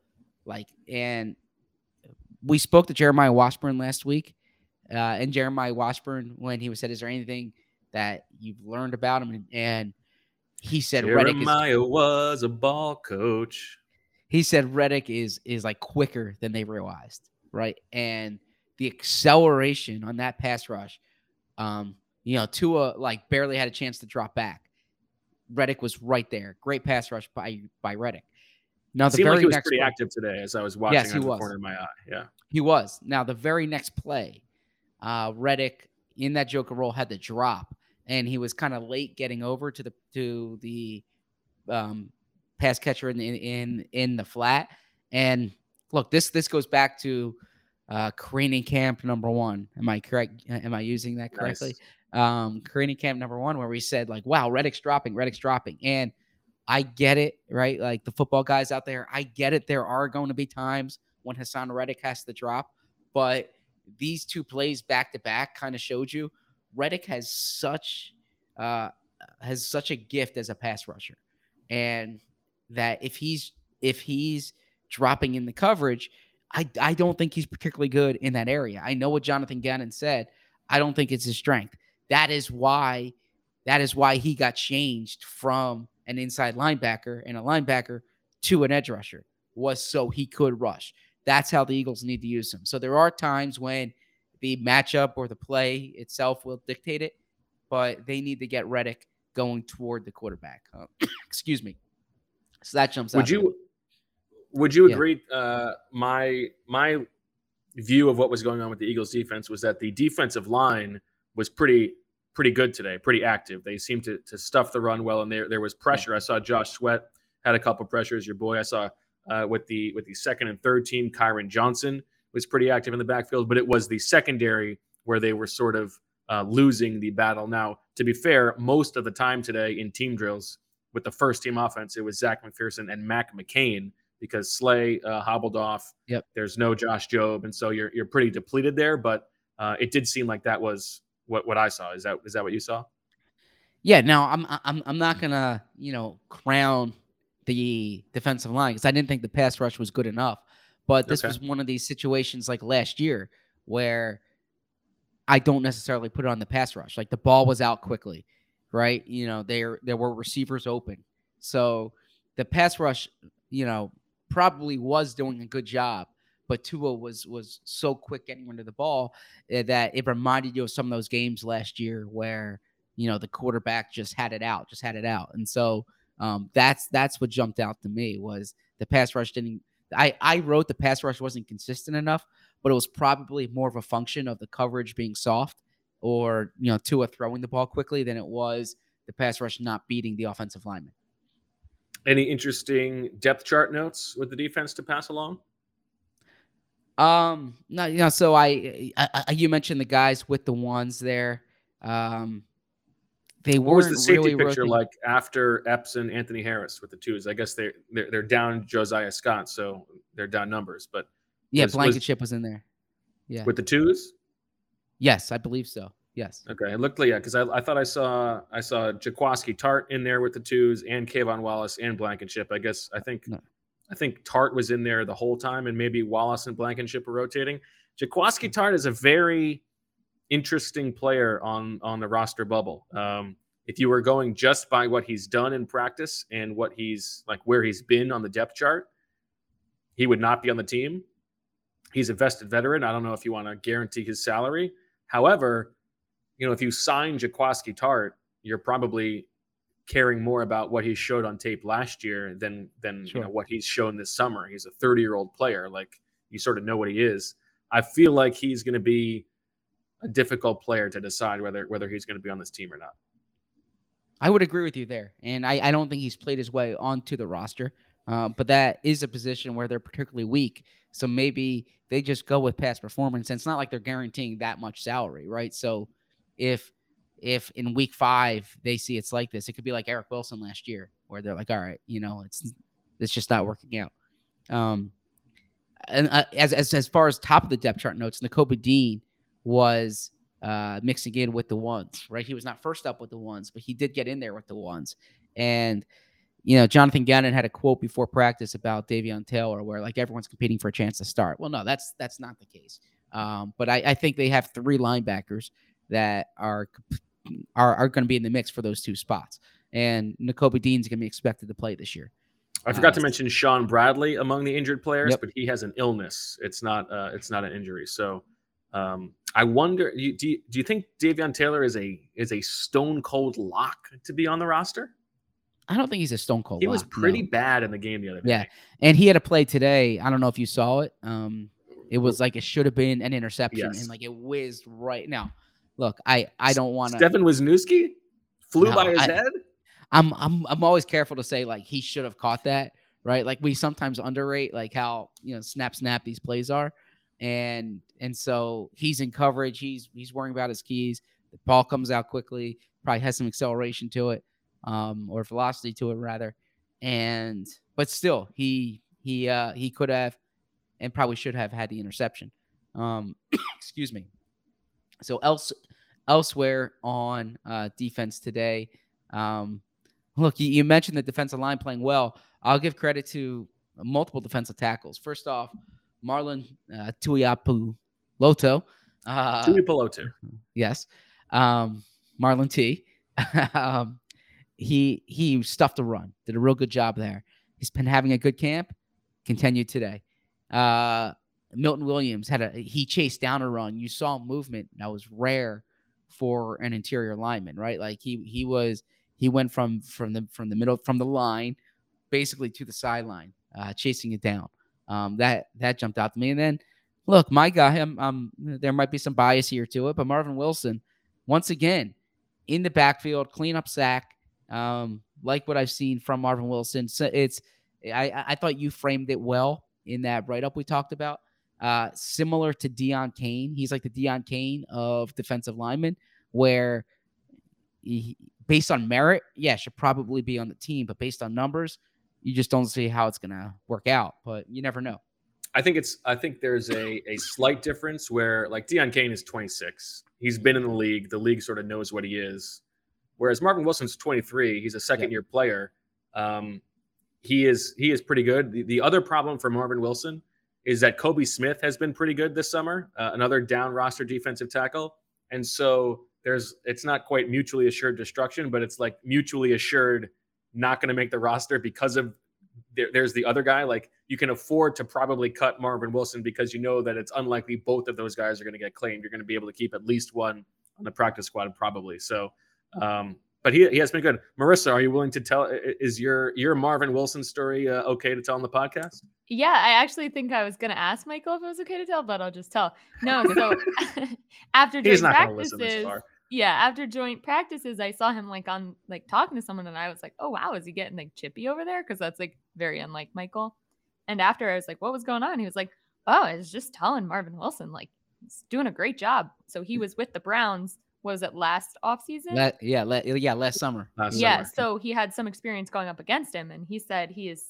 like, and we spoke to Jeremiah Washburn last week, uh, and Jeremiah Washburn when he was said, "Is there anything that you've learned about him?" And, and he said, "Reddick is." Was a ball coach. he said Reddick is is like quicker than they realized, right? And the acceleration on that pass rush, um, you know, Tua like barely had a chance to drop back. Reddick was right there. Great pass rush by by Reddick. Now the very like he was next pretty play- active today as I was watching Yes, he was. corner of my eye. Yeah. He was. Now the very next play, uh, Reddick in that Joker role had the drop, and he was kind of late getting over to the to the um, pass catcher in in in the flat. And look, this this goes back to uh, training camp number one. Am I correct? Am I using that correctly? Um, training camp number one, where we said like, "Wow, Reddick's dropping, Reddick's dropping," and I get it, right? Like the football guys out there, I get it. There are going to be times when Haason Reddick has to drop, but these two plays back to back kind of showed you Reddick has such uh has such a gift as a pass rusher. And that if he's if he's dropping in the coverage, I I don't think he's particularly good in that area. I know what Jonathan Gannon said. I don't think it's his strength. That is why that is why he got changed from an inside linebacker and a linebacker to an edge rusher was so he could rush. That's how the Eagles need to use him. So there are times when the matchup or the play itself will dictate it, but they need to get Reddick going toward the quarterback. Uh, excuse me. So that jumps out. Would you would you Yeah. agree? Uh, my my view of what was going on with the Eagles defense was that the defensive line was pretty pretty good today, pretty active. They seemed to to stuff the run well, and there there was pressure. I saw Josh Sweat had a couple pressures. Your boy, I saw uh, with the with the second and third team, Kyron Johnson was pretty active in the backfield, but it was the secondary where they were sort of uh, losing the battle. Now, to be fair, most of the time today in team drills with the first team offense, it was Zech McPhearson and Mac McCain because Slay uh, hobbled off. Yep. There's no Josh Jobe, and so you're you're pretty depleted there. But uh, it did seem like that was what what I saw. Is that is that what you saw? Yeah, now I'm I'm I'm not gonna you know crown the defensive line because I didn't think the pass rush was good enough. But this Okay. was one of these situations like last year where I don't necessarily put it on the pass rush. Like the ball was out quickly, right? You know, there there were receivers open, so the pass rush, you know, probably was doing a good job. But Tua was was so quick getting rid of the ball eh, that it reminded you of some of those games last year where you know the quarterback just had it out, just had it out, and so um, that's that's what jumped out to me was the pass rush didn't. I I wrote the pass rush wasn't consistent enough, but it was probably more of a function of the coverage being soft or you know Tua throwing the ball quickly than it was the pass rush not beating the offensive lineman. Any interesting depth chart notes with the defense to pass along? Um, no, you know, so I, I, I you mentioned the guys with the ones there. Um, they What was the safety really picture rotating- like after Epps and Anthony Harris with the twos? I guess they're they're, they're down Josiah Scott, so they're down numbers. But Yeah, was- was- Blankenship was in there. Yeah. with the twos, Yes, I believe so. Yes. okay, it looked like yeah, because I, I thought I saw I saw Jaquiski Tartt in there with the twos and K'Von Wallace and Blankenship. I guess I think No. I think Tartt was in there the whole time, and maybe Wallace and Blankenship were rotating. Jaquiski Tartt is a very interesting player on on the roster bubble. Um, if you were going just by what he's done in practice and what he's like where he's been on the depth chart, he would not be on the team. He's a vested veteran. I don't know if you want to guarantee his salary. However, you know, if you sign Jaquiski Tartt, you're probably caring more about what he showed on tape last year than than you know what he's shown this summer. He's a 30 year old player. Like you sort of know what he is. I feel like he's going to be a difficult player to decide whether whether he's going to be on this team or not. I would agree with you there. And I, I don't think he's played his way onto the roster. Uh, but that is a position where they're particularly weak. So maybe they just go with past performance. And it's not like they're guaranteeing that much salary, right? So if if in week five they see it's like this, it could be like Eric Wilson last year, where they're like, all right, you know, it's it's just not working out. Um, and uh, as, as as far as top of the depth chart notes, Nakobe Dean was uh, mixing in with the ones, right? He was not first up with the ones, but he did get in there with the ones. And, you know, Jonathan Gannon had a quote before practice about Davion Taylor where like everyone's competing for a chance to start. Well, no, that's that's not the case. Um, but I, I think they have three linebackers that are are, are going to be in the mix for those two spots. And Nakobe Dean's going to be expected to play this year. I forgot to Uh, mention Shaun Bradley among the injured players, Yep. but he has an illness. It's not uh, it's not an injury. So um, I wonder. You, do you, do you think Davion Taylor is a is a stone cold lock to be on the roster? I don't think he's a stone cold. He was lock, no. pretty bad in the game the other day. Yeah. And he had a play today. I don't know if you saw it. Um, it was like it should have been an interception, Yes. and like it whizzed right now. Look, I I don't want to. Stefan Wisniewski flew No, by his I- head. I'm I'm I'm always careful to say like he should have caught that, right? Like we sometimes underrate like how you know snap snap these plays are, and and so he's in coverage. He's he's worrying about his keys. The ball comes out quickly. Probably has some acceleration to it, um, or velocity to it rather, and but still he he uh he could have and probably should have had the interception. Um, excuse me. So else elsewhere on uh, defense today, um, Look, you, you mentioned the defensive line playing well. I'll give credit to multiple defensive tackles. First off, Marlon uh, Tuiapu Loto. Uh, yes. Um, Marlon T. um, he he stuffed a run, did a real good job there. He's been having a good camp, continued today. Uh, Milton Williams had a he chased down a run. You saw movement that was rare for an interior lineman, right? Like he he was he went from from the from the middle from the line basically to the sideline, uh, chasing it down. Um, that that jumped out to me. And then look, my guy, I'm, um, there might be some bias here to it, but Marvin Wilson, once again, in the backfield, clean up sack, um, like what I've seen from Marvin Wilson. So it's I I thought you framed it well in that write up we talked about. Uh, similar to Deon Cain. he's like the Deon Cain of defensive linemen, where he, based on merit, yeah, should probably be on the team, but based on numbers, you just don't see how it's gonna work out. But you never know. I think it's I think there's a a slight difference where like Deon Cain is 26. He's been in the league. The league sort of knows what he is. Whereas Marvin Wilson's 23. He's a second year player. Um, he is he is pretty good. The, the other problem for Marvin Wilson is that Kobe Smith has been pretty good this summer, uh, another down roster defensive tackle, and so there's it's not quite mutually assured destruction, but it's like mutually assured not going to make the roster because of there, there's the other guy. Like you can afford to probably cut Marvin Wilson because you know that it's unlikely both of those guys are going to get claimed. You're going to be able to keep at least one on the practice squad, probably. So, um, but he, he has been good. Marissa, are you willing to tell? Is your your Marvin Wilson story uh, okay to tell on the podcast? Yeah, I actually think I was gonna ask Michael if it was okay to tell, but I'll just tell. No, so after He's joint going practices, far. yeah, after joint practices, I saw him like on like talking to someone, and I was like, oh wow, is he getting like chippy over there? Because that's like very unlike Michael. And after I was like, what was going on? He was like, oh, I was just telling Marvin Wilson like he's doing a great job. So he was with the Browns. Was it last offseason? La- yeah, la- yeah, last summer. Last yeah summer. so he had some experience going up against him and he said he is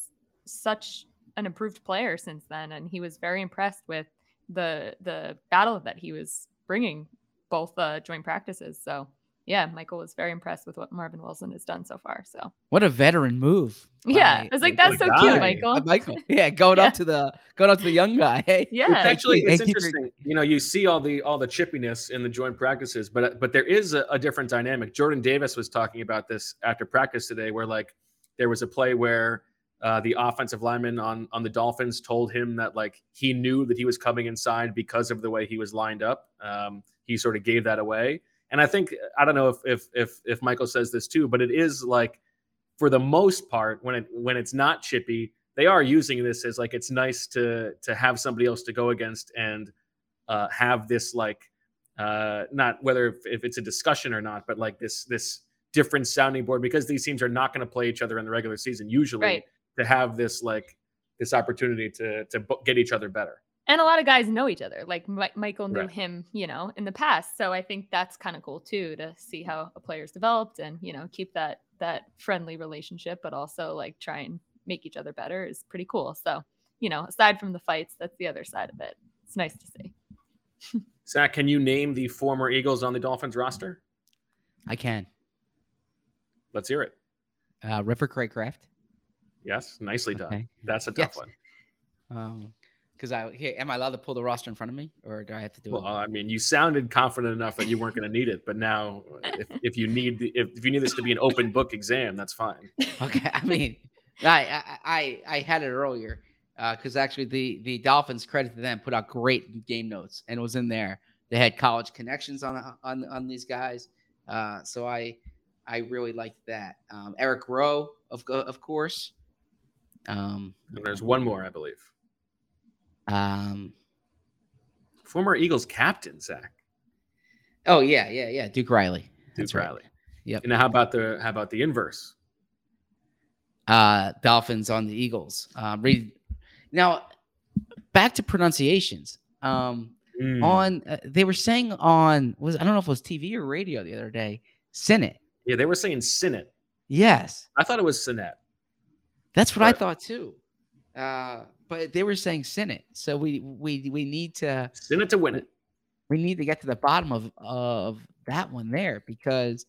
such an improved player since then and he was very impressed with the the battle that he was bringing both uh joint practices so yeah michael was very impressed with what marvin wilson has done so far so What a veteran move. yeah by- i was like that's so guy. cute by michael Michael. Yeah, going Yeah. up to the going up to the young guy. Hey, yeah Actually, it's interesting. You know, you see all the all the chippiness in the joint practices, but but there is a, a different dynamic. Jordan Davis was talking about this after practice today, where like there was a play where uh, the offensive lineman on on the Dolphins told him that like he knew that he was coming inside because of the way he was lined up. Um, he sort of gave that away, and I think I don't know if if if if Michael says this too, but it is like for the most part when it when it's not chippy they are using this as like it's nice to to have somebody else to go against and uh, have this like uh, not whether if, if it's a discussion or not, but like this this different sounding board because these teams are not going to play each other in the regular season usually Right. to have this like this opportunity to to get each other better. And a lot of guys know each other like Mi- michael knew Right. him you know in the past so i think that's kind of cool too to see how a player's developed and you know keep that that friendly relationship but also like try and make each other better is pretty cool so you know aside from the fights that's the other side of it it's nice to see Zach, can you name the former Eagles on the Dolphins roster? I can. Let's hear it. Uh, River Cracraft. Yes, nicely done. Okay. That's a Yes. tough one. Um, because I here, am I allowed to pull the roster in front of me, or do I have to do Well, it? I mean, you sounded confident enough that you weren't going to need it, but now, if, if you need if, if you need this to be an open book exam, that's fine. Okay, I mean, I I I, I had it earlier because actually the the Dolphins credit to them put out great game notes and it was in there. They had college connections on on on these guys, uh, so I I really liked that. Um, Eric Rowe, of of course. Um, And there's one more, I believe. Um, Former Eagles captain Zach oh yeah, yeah, yeah, Duke Riley. Duke right. Riley. Yep. And how about the how about the inverse? uh, Dolphins on the Eagles. Um, read now back to pronunciations. Um, Mm. on uh, they were saying on was I don't know if it was TV or radio the other day. Senate. Yeah, they were saying Sinnett. Yes, I thought it was Sinnett. that's what I thought too. Uh, but they were saying Senate, so we we we need to Sinnett to win it. we need to get to the bottom of of that one there because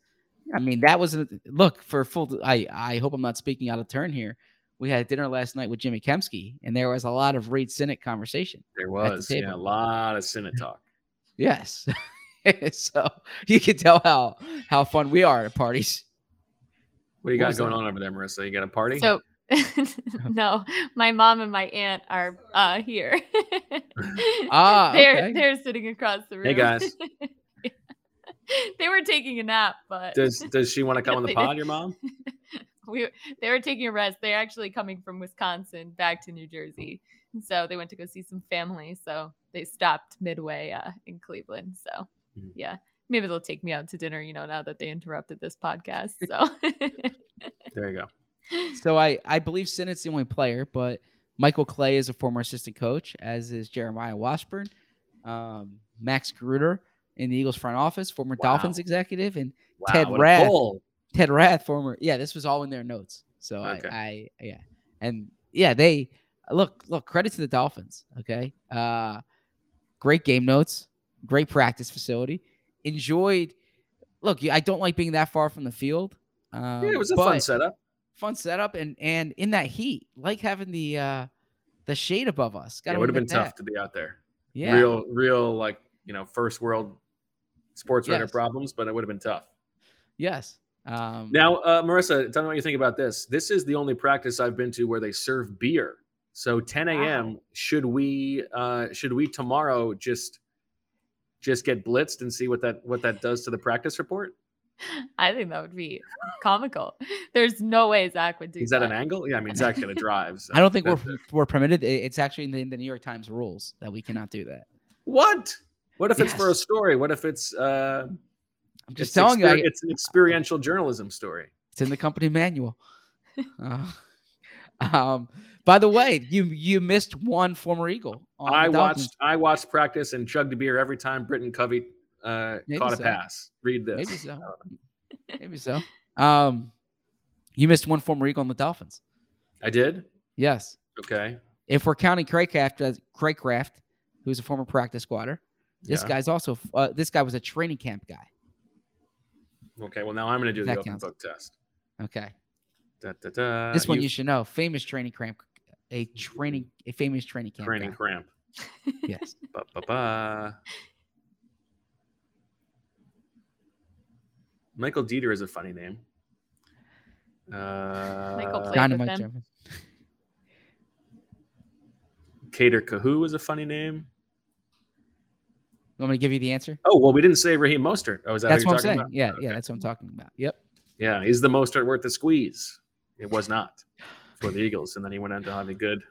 I mean, that was a look for full. I I hope I'm not speaking out of turn here. We had dinner last night with Jimmy Kempski, and there was a lot of Reid Senate conversation. There the was yeah, a lot of Senate talk. Yes, so you can tell how how fun we are at parties. What do you What got going that? on over there, Marissa? You got a party? So no, my mom and my aunt are uh here. Ah, they're okay. they're sitting across the room. Hey, guys. they were taking a nap, but does does she want to come on the pod, did. your mom? we they were taking a rest. They're actually coming from Wisconsin back to New Jersey. So they went to go see some family. So they stopped midway uh, in Cleveland. So Mhm. yeah, maybe they'll take me out to dinner, you know, now that they interrupted this podcast. So There you go. So I I believe Sinnett's the only player, but Michael Clay is a former assistant coach, as is Jeremiah Washburn, um, Max Gruder in the Eagles front office, former Wow. Dolphins executive, and Wow, Ted Rath. Ted Rath, former. Yeah, this was all in their notes. So Okay. I, I yeah, and yeah, they look look credit to the Dolphins. Okay, uh, great game notes, great practice facility. Enjoyed. Look, I don't like being that far from the field. Um, Yeah, it was a fun setup. Fun setup and and in that heat, like having the uh the shade above us. It Gotta would have been admit tough to be out there. Yeah. Real, real, like you know, first world sports writer Yes. problems, but it would have been tough. Yes. Um Now, uh, Marissa, tell me what you think about this. This is the only practice I've been to where they serve beer. So 10 a.m. Should we uh, should we tomorrow just just get blitzed and see what that what that does to the practice report? I think that would be comical. There's no way Zach would do Is that an angle? Yeah, I mean Zach's gonna drive. so I don't think we're that's- we're permitted. It's actually in the, in the New York Times rules that we cannot do that. What? What if it's for a story? What if it's uh I'm just it's telling you, I, it's an experiential journalism story. it's in the company manual. Uh, um, by the way, you you missed one former Eagle. on I the watched I watched practice and chugged a beer every time Britton Covey uh, Maybe caught a pass. Read this. Maybe so. Maybe so. Um, you missed one former Eagle on the Dolphins. I did. Yes. Okay. If we're counting Cracraft as Cracraft, who's a former practice squatter, this Yeah. guy's also uh, this guy was a training camp guy. Okay. Well, now I'm going to do That the open book test. Okay. Da, da, da. this one Uh, You- you should know. Famous training camp, a training, a famous training camp training guy. cramp. Yes. Ba, ba, ba. Michael Deiter is a funny name. Uh, played with them. Kader Kohou is a funny name. You want me to give you the answer? Oh well, we didn't say Raheem Mostert. Oh, is that That's what you're I'm talking saying. about? Yeah, yeah, that's what I'm talking about. Yep. Yeah, is the Mostert worth the squeeze? It was not for the Eagles, and then he went on to have a good,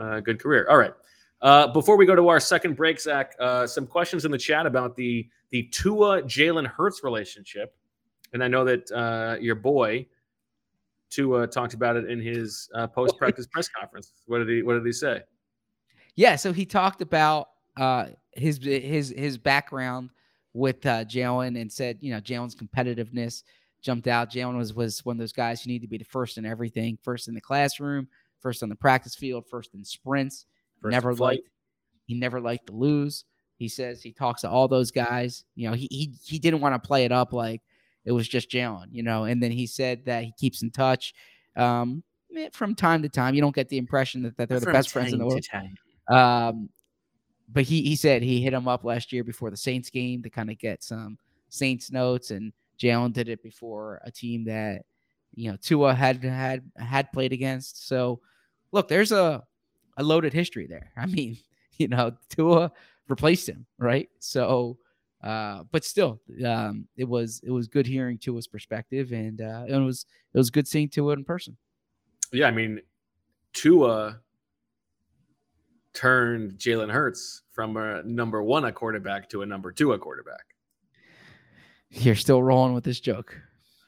uh, good career. All right. Uh, before we go to our second break, Zach, uh, some questions in the chat about the the Tua Jalen Hurts relationship, and I know that uh, your boy Tua talked about it in his uh, post practice press conference. What did he What did he say? Yeah, so he talked about uh, his his his background with uh, Jalen and said, you know, Jalen's competitiveness jumped out. Jalen was was one of those guys who need to be the first in everything, first in the classroom, first on the practice field, first in sprints. First never in liked he never liked to lose. He says he talks to all those guys. You know, he he he didn't want to play it up like it was just Jalen, you know. And then he said that he keeps in touch um, eh, from time to time. You don't get the impression that, that they're the best friends in the world. Um, but he he said he hit him up last year before the Saints game to kind of get some Saints notes, and Jalen did it before a team that you know Tua had had had played against. So look, there's a a loaded history there. I mean, you know, Tua replaced him, right? So. Uh, but still, um, it was it was good hearing Tua's perspective, and uh, it was it was good seeing Tua in person. Yeah, I mean, Tua turned Jalen Hurts from a number one a quarterback to a number two a quarterback. You're still rolling with this joke.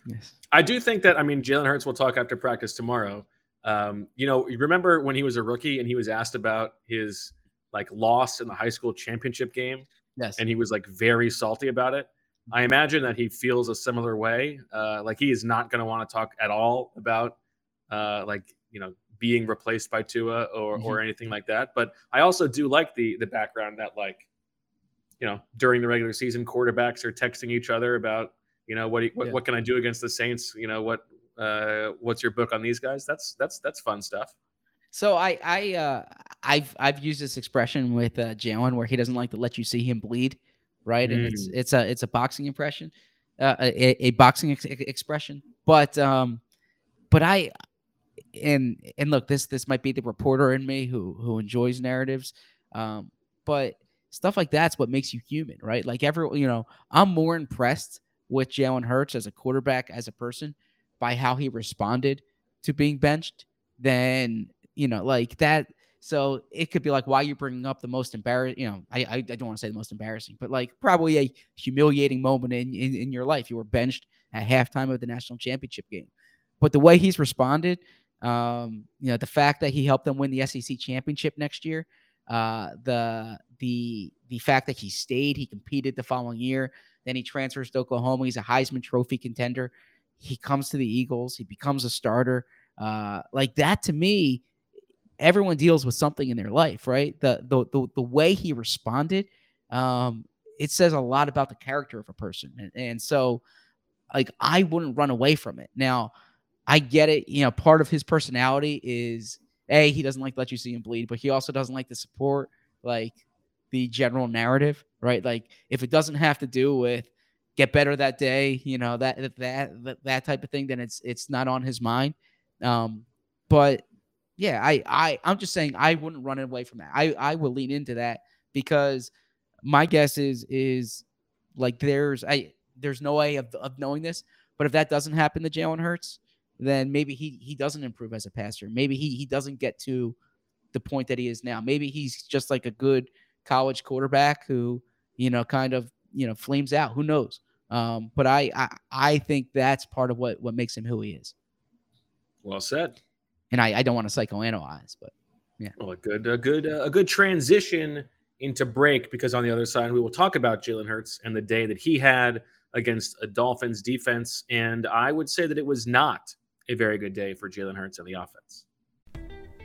Yes. I do think that I mean Jalen Hurts will talk after practice tomorrow. Um, you know, you remember when he was a rookie and he was asked about his like loss in the high school championship game, Yes. and he was like very salty about it. I imagine that he feels a similar way. Uh, like he is not going to want to talk at all about uh, like you know being replaced by Tua or or anything like that. But I also do like the the background that like you know during the regular season quarterbacks are texting each other about You know, what, you- what Yeah. what can I do against the Saints? You know, what uh, what's your book on these guys? That's that's that's fun stuff. So I I uh I've I've used this expression with uh Jalen where he doesn't like to let you see him bleed, right? And it's it's a it's a boxing impression, uh, a, a boxing ex- expression. But um, but I and and look, this this might be the reporter in me who who enjoys narratives, um, but stuff like that's what makes you human, right? Like every you know, I'm more impressed with Jalen Hurts as a quarterback as a person by how he responded to being benched than you know like that. So it could be like why you're bringing up the most embarrassing. You know, I, I I don't want to say the most embarrassing, but like probably a humiliating moment in, in in your life. You were benched at halftime of the national championship game, but the way he's responded, um, you know, the fact that he helped them win the SEC championship next year, uh, the the the fact that he stayed, he competed the following year, then he transfers to Oklahoma. He's a Heisman Trophy contender. He comes to the Eagles. He becomes a starter. Uh, like that to me, everyone deals with something in their life, right? The the the, the way he responded, um, it says a lot about the character of a person, and, and so like I wouldn't run away from it. Now, I get it. You know, part of his personality is a he doesn't like to let you see him bleed, but he also doesn't like to support like the general narrative, right? Like if it doesn't have to do with get better that day, you know that that that, that type of thing, then it's it's not on his mind. Um, but yeah, I I I'm just saying I wouldn't run away from that. I I will lean into that because my guess is is like there's I there's no way of, of knowing this, but if that doesn't happen to Jalen Hurts, then maybe he he doesn't improve as a passer. Maybe he he doesn't get to the point that he is now. Maybe he's just like a good college quarterback who you know kind of you know flames out. Who knows? Um, but I, I I think that's part of what what makes him who he is. Well said. And I I don't want to psychoanalyze, but yeah. Well, a good, a good, uh, a good transition into break because on the other side we will talk about Jalen Hurts and the day that he had against a Dolphins defense, and I would say that it was not a very good day for Jalen Hurts and the offense.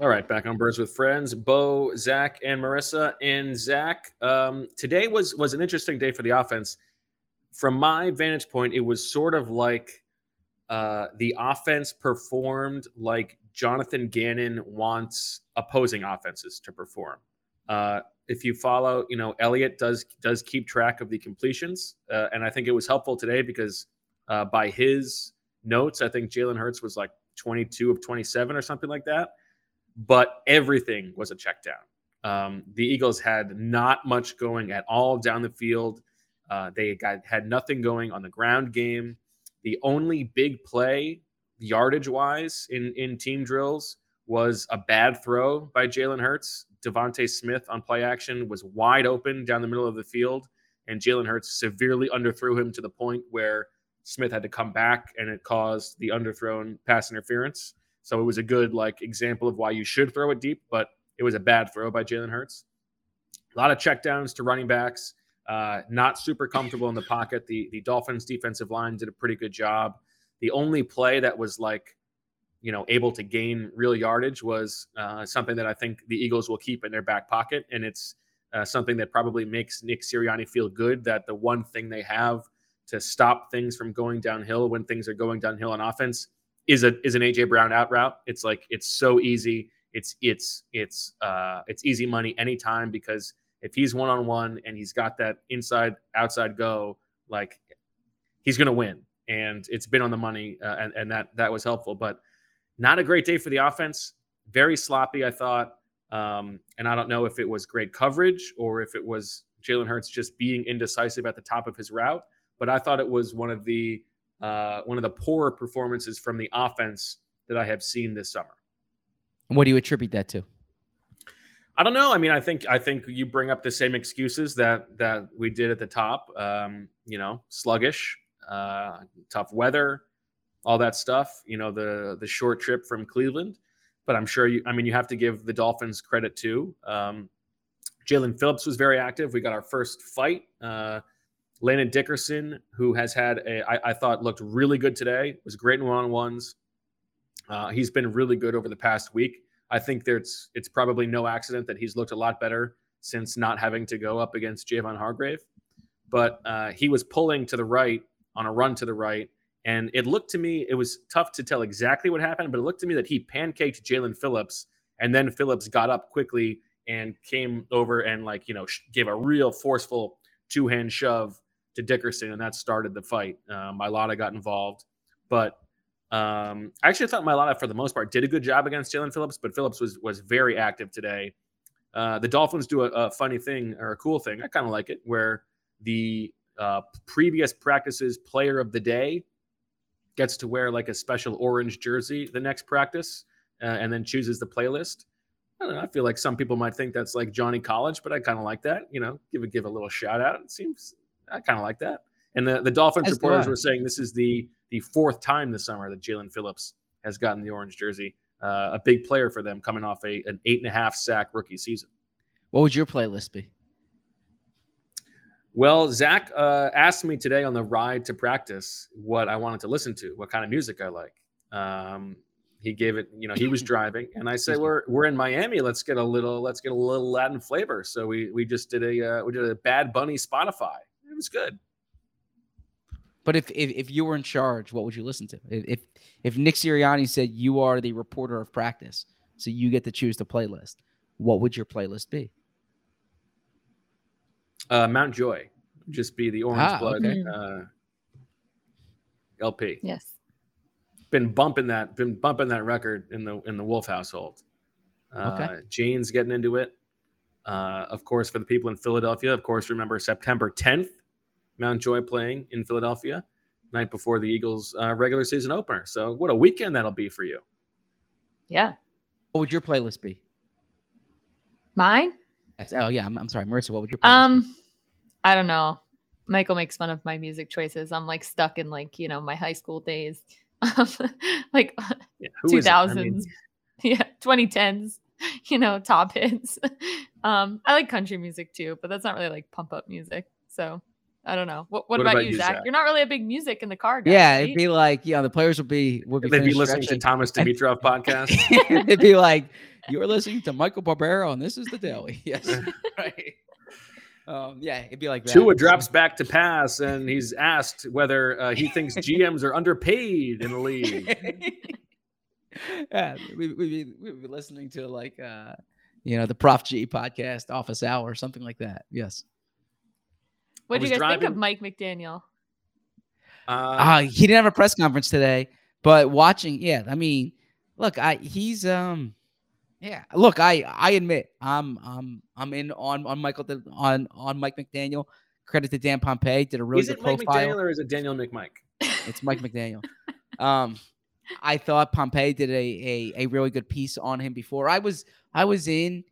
All right, back on Birds with Friends, Bo, Zach, and Marissa. And Zach, um, today was was an interesting day for the offense. From my vantage point, it was sort of like uh, the offense performed like Jonathan Gannon wants opposing offenses to perform. Uh, if you follow, you know, Elliott does does keep track of the completions, uh, and I think it was helpful today because uh, by his notes, I think Jalen Hurts was like 22 of 27 or something like that but everything was a check down. Um, the Eagles had not much going at all down the field. Uh, they got had nothing going on the ground game. The only big play, yardage wise, in in team drills was a bad throw by Jalen Hurts. DeVonta Smith on play action was wide open down the middle of the field, and Jalen Hurts severely underthrew him to the point where Smith had to come back, and it caused the underthrown pass interference. So it was a good like example of why you should throw it deep, but it was a bad throw by Jalen Hurts. A lot of checkdowns to running backs. Uh, not super comfortable in the pocket. The the Dolphins defensive line did a pretty good job. The only play that was like, you know, able to gain real yardage was uh, something that I think the Eagles will keep in their back pocket, and it's uh, something that probably makes Nick Sirianni feel good that the one thing they have to stop things from going downhill when things are going downhill on offense is a is an AJ Brown out route. It's like it's so easy. It's it's it's uh, it's easy money anytime because if he's one on one and he's got that inside outside go, like he's to win. And it's been on the money, uh, and and that that was helpful. But not a great day for the offense. Very sloppy, I thought. Um, and I don't know if it was great coverage or if it was Jalen Hurts just being indecisive at the top of his route. But I thought it was one of the uh, one of the poorer performances from the offense that I have seen this summer. What do you attribute that to? I don't know. I mean, I think I think you bring up the same excuses that that we did at the top. Um, you know, sluggish, uh, tough weather, all that stuff. You know, the the short trip from Cleveland. But I'm sure you. I mean, you have to give the Dolphins credit too. Um, Jaelan Phillips was very active. We got our first fight. Uh, Landon Dickerson, who has had a, I, I thought looked really good today, was great in one on ones. Uh, he's been really good over the past week. I think there's it's probably no accident that he's looked a lot better since not having to go up against Javon Hargrave. But uh, he was pulling to the right on a run to the right, and it looked to me it was tough to tell exactly what happened, but it looked to me that he pancaked Jaelan Phillips, and then Phillips got up quickly and came over and like you know gave a real forceful two hand shove to Dickerson, and that started the fight. Um, Mailata got involved, but um, I actually thought Mailata, for the most part, did a good job against Jaelan Phillips, but Phillips was was very active today. Uh, the Dolphins do a, a, funny thing or a cool thing. I kind of like it, where the uh, previous practices player of the day gets to wear like a special orange jersey the next practice, uh, and then chooses the playlist. I don't know. I feel like some people might think that's like Johnny College, but I kind of like that. You know, give a give a little shout out. It seems I kind of like that. And the, the Dolphins That's reporters were saying this is the the fourth time this summer that Jaelan Phillips has gotten the orange jersey. Uh, a big player for them coming off a an eight and a half sack rookie season. What would your playlist be? Well, Zach uh, asked me today on the ride to practice what I wanted to listen to, what kind of music I like. Um, he gave it, you know, he was driving, and I said, "We're we're in Miami. Let's get a little, let's get a little Latin flavor." So we we just did a uh, we did a Bad Bunny Spotify was good. But if, if if you were in charge, what would you listen to? If if Nick Sirianni said you are the reporter of practice, so you get to choose the playlist, what would your playlist be? Uh, Mount Joy, just be the Orange ah, Blood okay. uh, LP. Yes, been bumping that, been bumping that record in the in the Wulf household. Uh, okay. Jane's getting into it. Uh, of course, for the people in Philadelphia, of course, remember September 10th, Mount Joy playing in Philadelphia, night before the Eagles' uh, regular season opener. So, what a weekend that'll be for you. Yeah. What would your playlist be? Mine? Yes. Oh yeah, I'm, I'm sorry, Marissa. What would your um? Be? I don't know. Michael makes fun of my music choices. I'm like stuck in like you know my high school days, like yeah, 2000s, I mean... yeah, 2010s. you know, top hits. um, I like country music too, but that's not really like pump up music. So I don't know. What, what, what about, about, you, Zach? Zach? You're not really a big music in the car. Guy, yeah, right? it'd be like, yeah, the players would be would be. They'd be listening stretching. to Thomas Dimitroff podcast. It'd be like, you're listening to Michael Barbaro and this is the Daily. Yes, right. Um, yeah, it'd be like that. Tua drops back to pass, and he's asked whether uh, he thinks GMs are underpaid in the league yeah, we we be, we be listening to like uh, you know, the Prof G podcast, Office Hour, or something like that. Yes. What do you guys driving... think of Mike McDaniel? Uh, uh, he didn't have a press conference today, but watching, yeah, I mean, look, I he's um, yeah, look, I I admit I'm I'm I'm in on on Michael on on Mike McDaniel. Credit to Dan Pompei, did a really is good it profile. Mike McDaniel or is it Daniel McMike? It's Mike McDaniel. Um, I thought Pompei did a, a, a really good piece on him before. I was I was in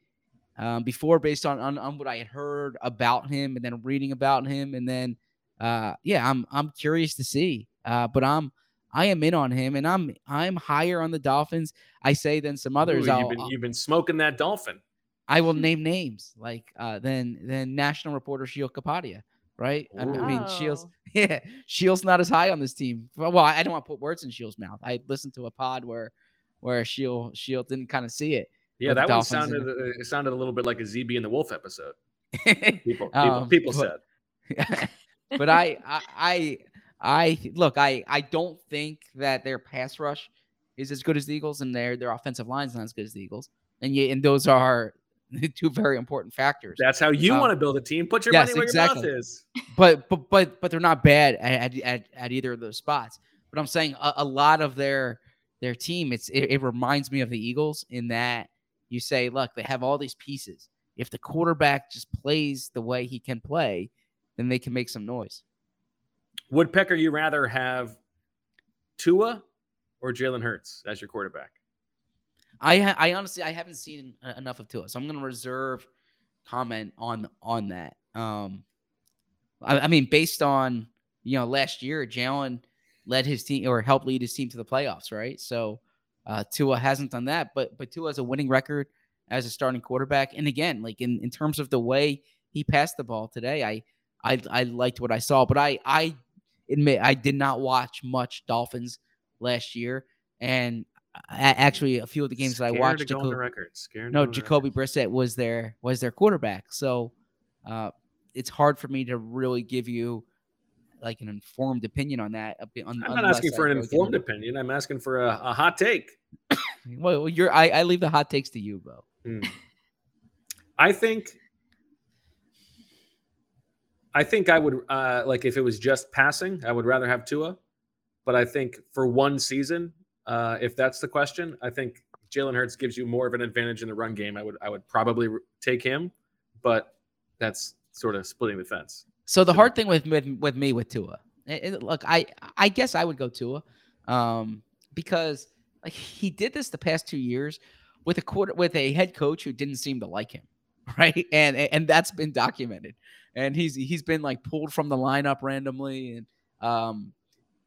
um, before based on, on, on what I had heard about him and then reading about him and then uh, yeah I'm I'm curious to see Uh, but I'm I am in on him, and I'm I'm higher on the Dolphins. I say than some others. Ooh, you've, been, you've been smoking that dolphin. I will name names like uh, then then national reporter Sheil Kapadia, right? I, I mean Shields, yeah, Shields not as high on this team. Well, well, I don't want to put words in Shields' mouth. I listened to a pod where where Sheil Sheil didn't kind of see it. Yeah, that one sounded uh, it sounded a little bit like a ZB and the Wolf episode. People people, Um, people but- said. but I, I, I, I look. I, I don't think that their pass rush is as good as the Eagles, and their their offensive line is not as good as the Eagles, and yet, and those are two very important factors. That's how you Um, want to build a team. Put your yes, money where exactly. your mouth is. but but but but they're not bad at at, at, at either of those spots. But I'm saying a, a lot of their their team, it's it, it reminds me of the Eagles in that you say, look, they have all these pieces. If the quarterback just plays the way he can play, then they can make some noise. Woodpecker, you rather have Tua or Jalen Hurts as your quarterback? I ha- I honestly I haven't seen enough of Tua, so I'm going to reserve comment on on that. Um, I, I mean, based on you know last year, Jalen led his team or helped lead his team to the playoffs, right? So uh, Tua hasn't done that, but but Tua has a winning record as a starting quarterback, and again, like in in terms of the way he passed the ball today, I I I liked what I saw, but I I admit I did not watch much Dolphins last year, and a- actually a few of the games that I watched, to go on the record. Scared no, go on the Jacoby Brissett was their was their quarterback. So uh, it's hard for me to really give you like an informed opinion on that. I'm not asking for an informed opinion. I'm asking for a, a hot take. Well, you're I, I leave the hot takes to you, Bo. Hmm. I think I think I would uh like if it was just passing, I would rather have Tua. But I think for one season, uh, if that's the question, I think Jalen Hurts gives you more of an advantage in the run game. I would I would probably take him, but that's sort of splitting the fence. So the hard thing with with, with me with Tua, eh, eh, look, I I guess I would go Tua, um, because like he did this the past two years with a quarter with a head coach who didn't seem to like him, right? And and that's been documented. And he's he's been like pulled from the lineup randomly, and um,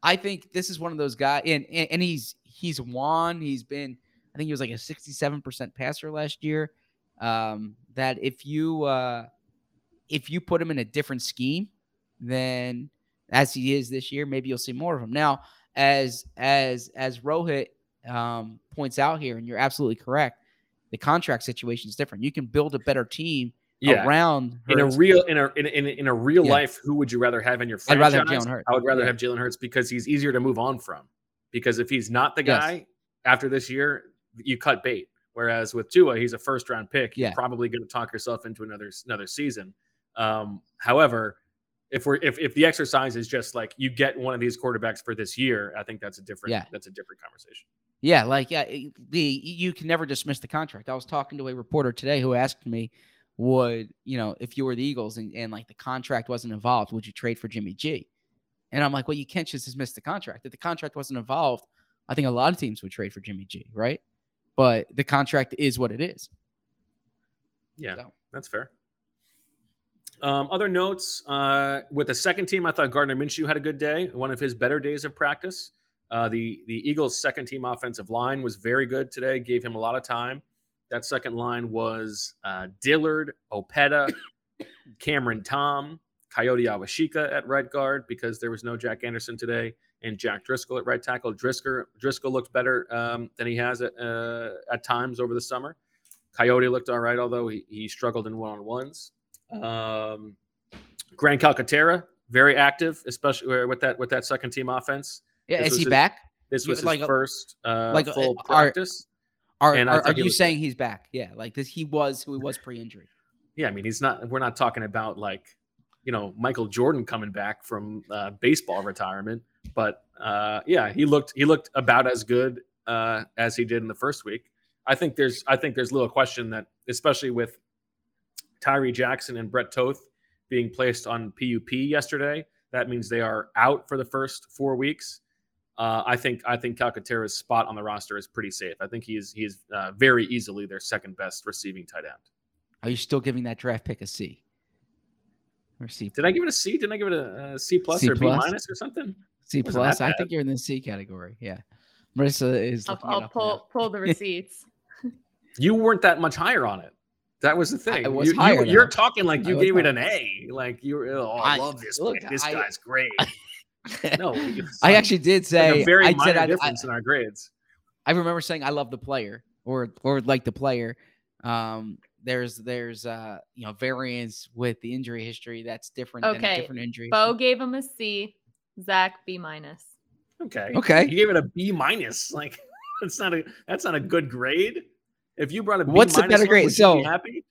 I think this is one of those guys, and and, and he's he's won. He's been, I think he was like a sixty-seven percent passer last year. Um, that if you uh, if you put him in a different scheme, then as he is this year, maybe you'll see more of him. Now, as as as Rohit um, points out here, and you're absolutely correct, the contract situation is different. You can build a better team Yeah. around In a real in a in, a- in, a- in a real Yeah. life, who would you rather have in your franchise? I'd rather have Jalen Hurts. I would rather Yeah. have Jalen Hurts because he's easier to move on from. Because if he's not the Yes. guy after this year, you cut bait. Whereas with Tua, he's a first round pick. Yeah. You're probably going to talk yourself into another another season. Um, however, if we're if, if the exercise is just like you get one of these quarterbacks for this year, I think that's a different Yeah. that's a different conversation. Yeah, like yeah, the you can never dismiss the contract. I was talking to a reporter today who asked me, would you know if you were the Eagles and, and like the contract wasn't involved, would you trade for Jimmy G? And I'm like, well, you can't just dismiss the contract. If the contract wasn't involved, I think a lot of teams would trade for Jimmy G, right? But the contract is what it is. Yeah, So. that's fair. Um, other notes uh, with the second team, I thought Gardner Minshew had a good day, one of his better days of practice. Uh, the the Eagles' second team offensive line was very good today, gave him a lot of time. That second line was uh, Dillard, Opeta, Cameron Tom, Kayode Awosika at right guard because there was no Jack Anderson today, and Jack Driscoll at right tackle. Driscoll Driscoll looked better um, than he has at uh, at times over the summer. Coyote looked all right, although he, he struggled in one on ones. Um, Grant Calcaterra very active, especially with that with that second team offense. Yeah, This is he his- back? This was his like a- first uh, like, uh, full practice. Are, are, are you was- saying he's back? Yeah, like this, he was who he was pre-injury. Yeah, I mean he's not. We're not talking about like you know Michael Jordan coming back from uh, baseball retirement, but uh, yeah, he looked he looked about as good uh, as he did in the first week. I think there's I think there's little question that especially with Tyree Jackson and Brett Toth being placed on PUP yesterday, that means they are out for the first four weeks. Uh, I think I think Calcaterra's spot on the roster is pretty safe. I think he he's he's uh, very easily their second best receiving tight end. Are you still giving that draft pick a C? Or C? Did I give it a C? Didn't I give it a, a C plus C or B minus or something? C plus. I think you're in the C category. Yeah. Marissa is. I'll, I'll pull pull the receipts. You weren't that much higher on it. That was the thing. I was you, higher, you, are talking like you was gave it an A. Like you were, oh, I, I- love this. look, this I- guy's great. no, it's I like- actually did it's like say a very I minor said I, I, difference in our grades. I remember saying I love the player or or like the player. Um, there's there's uh you know variance with the injury history that's different than a Okay, different injury. Bo gave him a C. Zach B minus. Okay. Okay. You gave it a B minus. Like that's not a that's not a good grade. If you brought a B What's a minus better grade? would you be So- happy.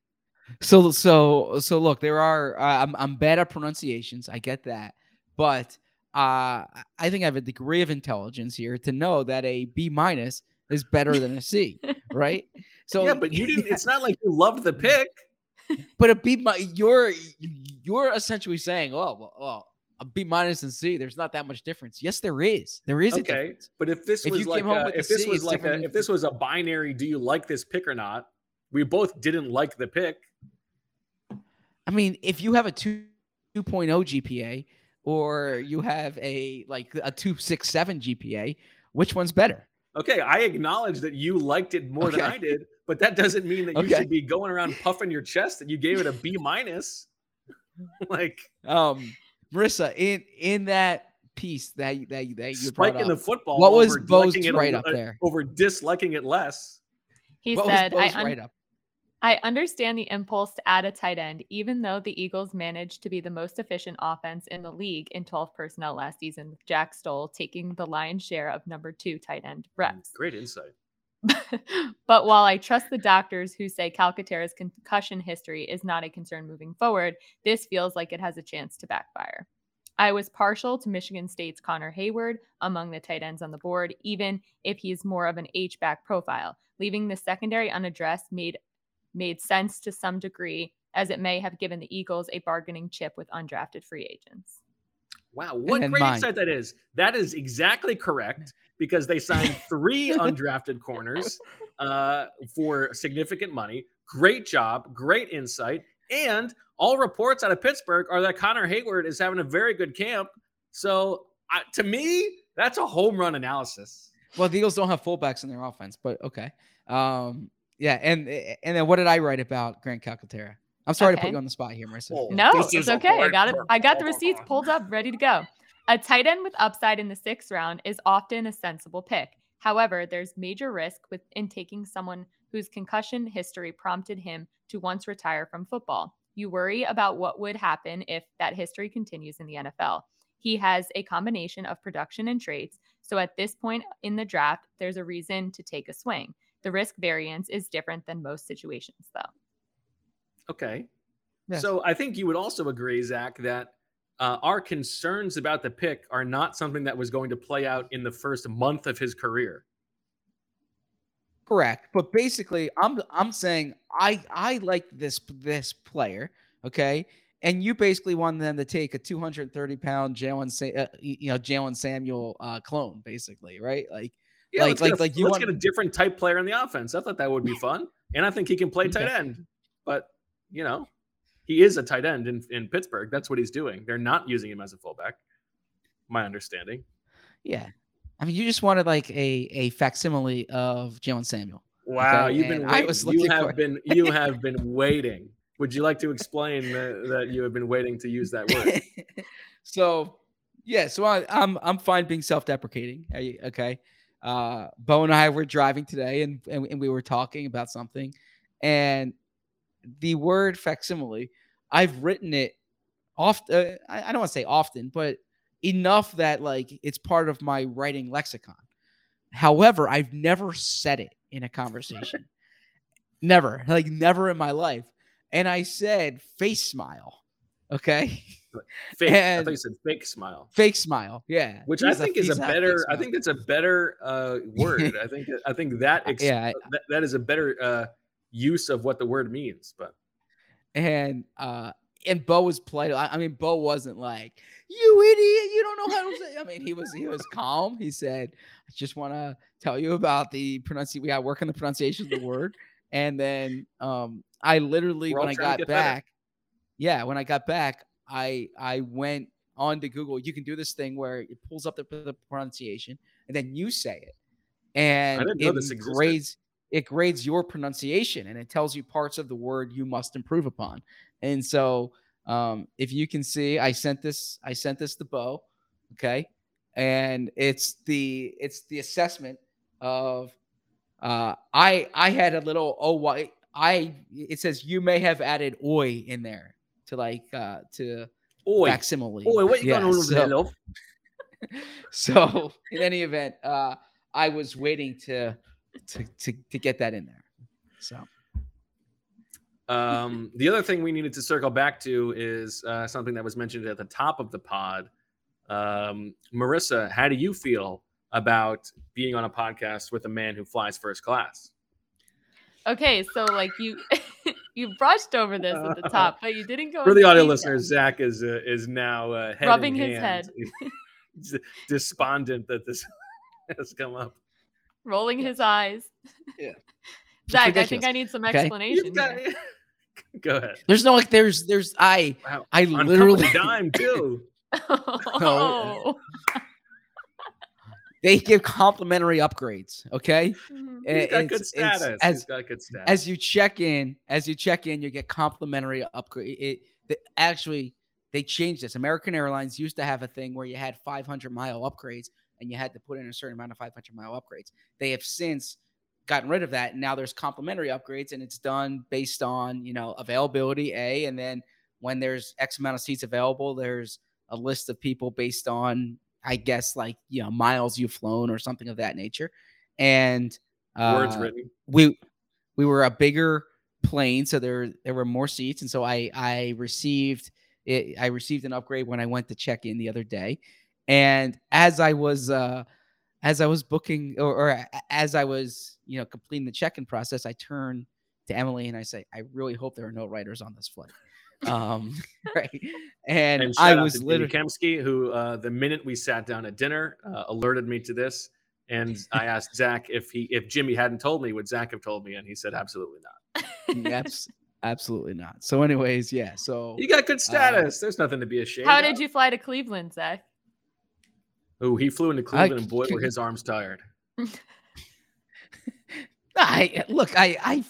So so so look, there are uh, I'm I'm bad at pronunciations. I get that, but uh, I think I have a degree of intelligence here to know that a B minus is better than a C, right? So yeah, but you didn't. It's not like you loved the pick. But a B, mi- you're you're essentially saying, oh, well, well, a B minus and C. There's not that much difference. Yes, there is. There is a Okay, but if this If was like a, if this C, was like a, if this was a binary, do you like this pick or not? We both didn't like the pick. I mean, if you have a two 2.0 GPA or you have a like a 267 GPA, which one's better? Okay, I acknowledge that you liked it more than I did, but that doesn't mean that you Okay. should be going around puffing your chest that you gave it a B minus. like Um, Marissa, in in that piece that you- that you- that you brought spiking the football. what was over Bo's right a- up uh, there? over disliking it less. He What said, I, un- right up? I understand the impulse to add a tight end, even though the Eagles managed to be the most efficient offense in the league in 12 personnel last season, with Jack Stoll taking the lion's share of number two tight end reps. Great insight. but while I trust the doctors who say Calcaterra's concussion history is not a concern moving forward, this feels like it has a chance to backfire. I was partial to Michigan State's Connor Heyward among the tight ends on the board, even if he's more of an H back profile. Leaving the secondary unaddressed made made sense to some degree, as it may have given the Eagles a bargaining chip with undrafted free agents. Wow, what great mine. insight that is. That is exactly correct because they signed three undrafted corners uh, for significant money. Great job, great insight. And all reports out of Pittsburgh are that Connor Heyward is having a very good camp. So uh, to me, that's a home run analysis. Well, the Eagles don't have fullbacks in their offense, but okay. Um, yeah, and and then what did I write about Grant Calcaterra? I'm sorry to put you on the spot here, Marissa. Oh, No, it's okay. I got it. I got the receipts pulled up, ready to go. A tight end with upside in the sixth round is often a sensible pick. However, there's major risk with in taking someone whose concussion history prompted him to once retire from football. You worry about what would happen if that history continues in the NFL. He has a combination of production and traits, so at this point in the draft, there's a reason to take a swing. The risk variance is different than most situations, though. Okay. Yes. So I think you would also agree, Zach, that uh, our concerns about the pick are not something that was going to play out in the first month of his career. Correct. But basically, I'm I'm saying I I like this this player, okay? And you basically want them to take a 230 pound Jalen, Sa- uh, you know, Jalen Samuel uh, clone, basically, right? Like, Yeah, like, like, a, like you let's want. get a different type player in the offense. I thought that would be fun, and I think he can play tight Okay. end. But you know, he is a tight end in, in Pittsburgh. That's what he's doing. They're not using him as a fullback. My understanding. Yeah. I mean, you just wanted like a a facsimile of Jalen Samuel. Wow, Okay, you've been and I waiting. was you have been you have been waiting. Would you like to explain that, that you have been waiting to use that word? so yeah, so I, I'm I'm fine being self-deprecating. Okay. Uh Bo and I were driving today and, and, and we were talking about something, and the word facsimile, I've written it oft uh, I, I don't want to say often, but enough that like it's part of my writing lexicon. However, I've never said it in a conversation. never, like never in my life. And I said face smile. Okay. Fake. I And- thought you said fake smile. Fake smile. Yeah. which He's I think is a better. I think that's a better uh, word. I think I think that, ex- Yeah, I- that that is a better uh, use of what the word means. But and uh and Bo was polite. I, mean, Bo wasn't like, you idiot, you don't know how to say. I mean, he was he was calm. He said, I just want to tell you about the pronunciation. We got work on the pronunciation of the word. And then um I literally when I got back, yeah, when I got back, I I went on the Google, you can do this thing where it pulls up the, the pronunciation and then you say it, and didn't know it grades it grades your pronunciation and it tells you parts of the word you must improve upon. And so, um, if you can see, I sent this I sent this to Bo, okay, and it's the it's the assessment of uh, I I had a little oh why I it says you may have added oi in there to like uh to Oi, facsimile. oi, what you Yeah, going on over there, so- love? So in any event, uh, I was waiting to to to to get that in there. So Um, the other thing we needed to circle back to is uh, something that was mentioned at the top of the pod. Um, Marissa, how do you feel about being on a podcast with a man who flies first class? Okay, so like you you brushed over this at the top, but you didn't go For the audio listeners, Zach is uh, is now uh, head Rubbing in his hand. head. Despondent that this has come up. Rolling his eyes. Yeah. Zach, I think I need some Okay. explanation. You've got- here. Go ahead. there's no like there's there's I Wow. I On literally dime too. oh. they give complimentary upgrades. Okay, Mhm. He's It- got it's- good status. as He's got good status. as you check in, as you check in, you get complimentary upgrade. It, the, actually they changed this. American Airlines used to have a thing where you had 500 mile upgrades and you had to put in a certain amount of 500 mile upgrades. They have since gotten rid of that. And now there's complimentary upgrades and it's done based on, you know, availability A. And then when there's X amount of seats available, there's a list of people based on, I guess, like, you know, miles you've flown or something of that nature. And Words uh, written. we we were a bigger plane, so there there were more seats, and so I I received it, I received an upgrade when I went to check in the other day, and as I was uh as I was booking or, or as I was you know completing the check-in process, I turn to Emily and I say, I really hope there are no writers on this flight. Um, right, and, And I was to Jimmy literally Kempski, who uh, the minute we sat down at dinner uh, alerted me to this. And I asked Zach if he if Jimmy hadn't told me, would Zach have told me? And he said absolutely not. Abs- absolutely not. So, anyways, yeah. So You got good status. There's nothing to be ashamed. How of. did you fly to Cleveland, Zach? Oh, he flew into Cleveland, and boy, c- were his arms tired. I look, I I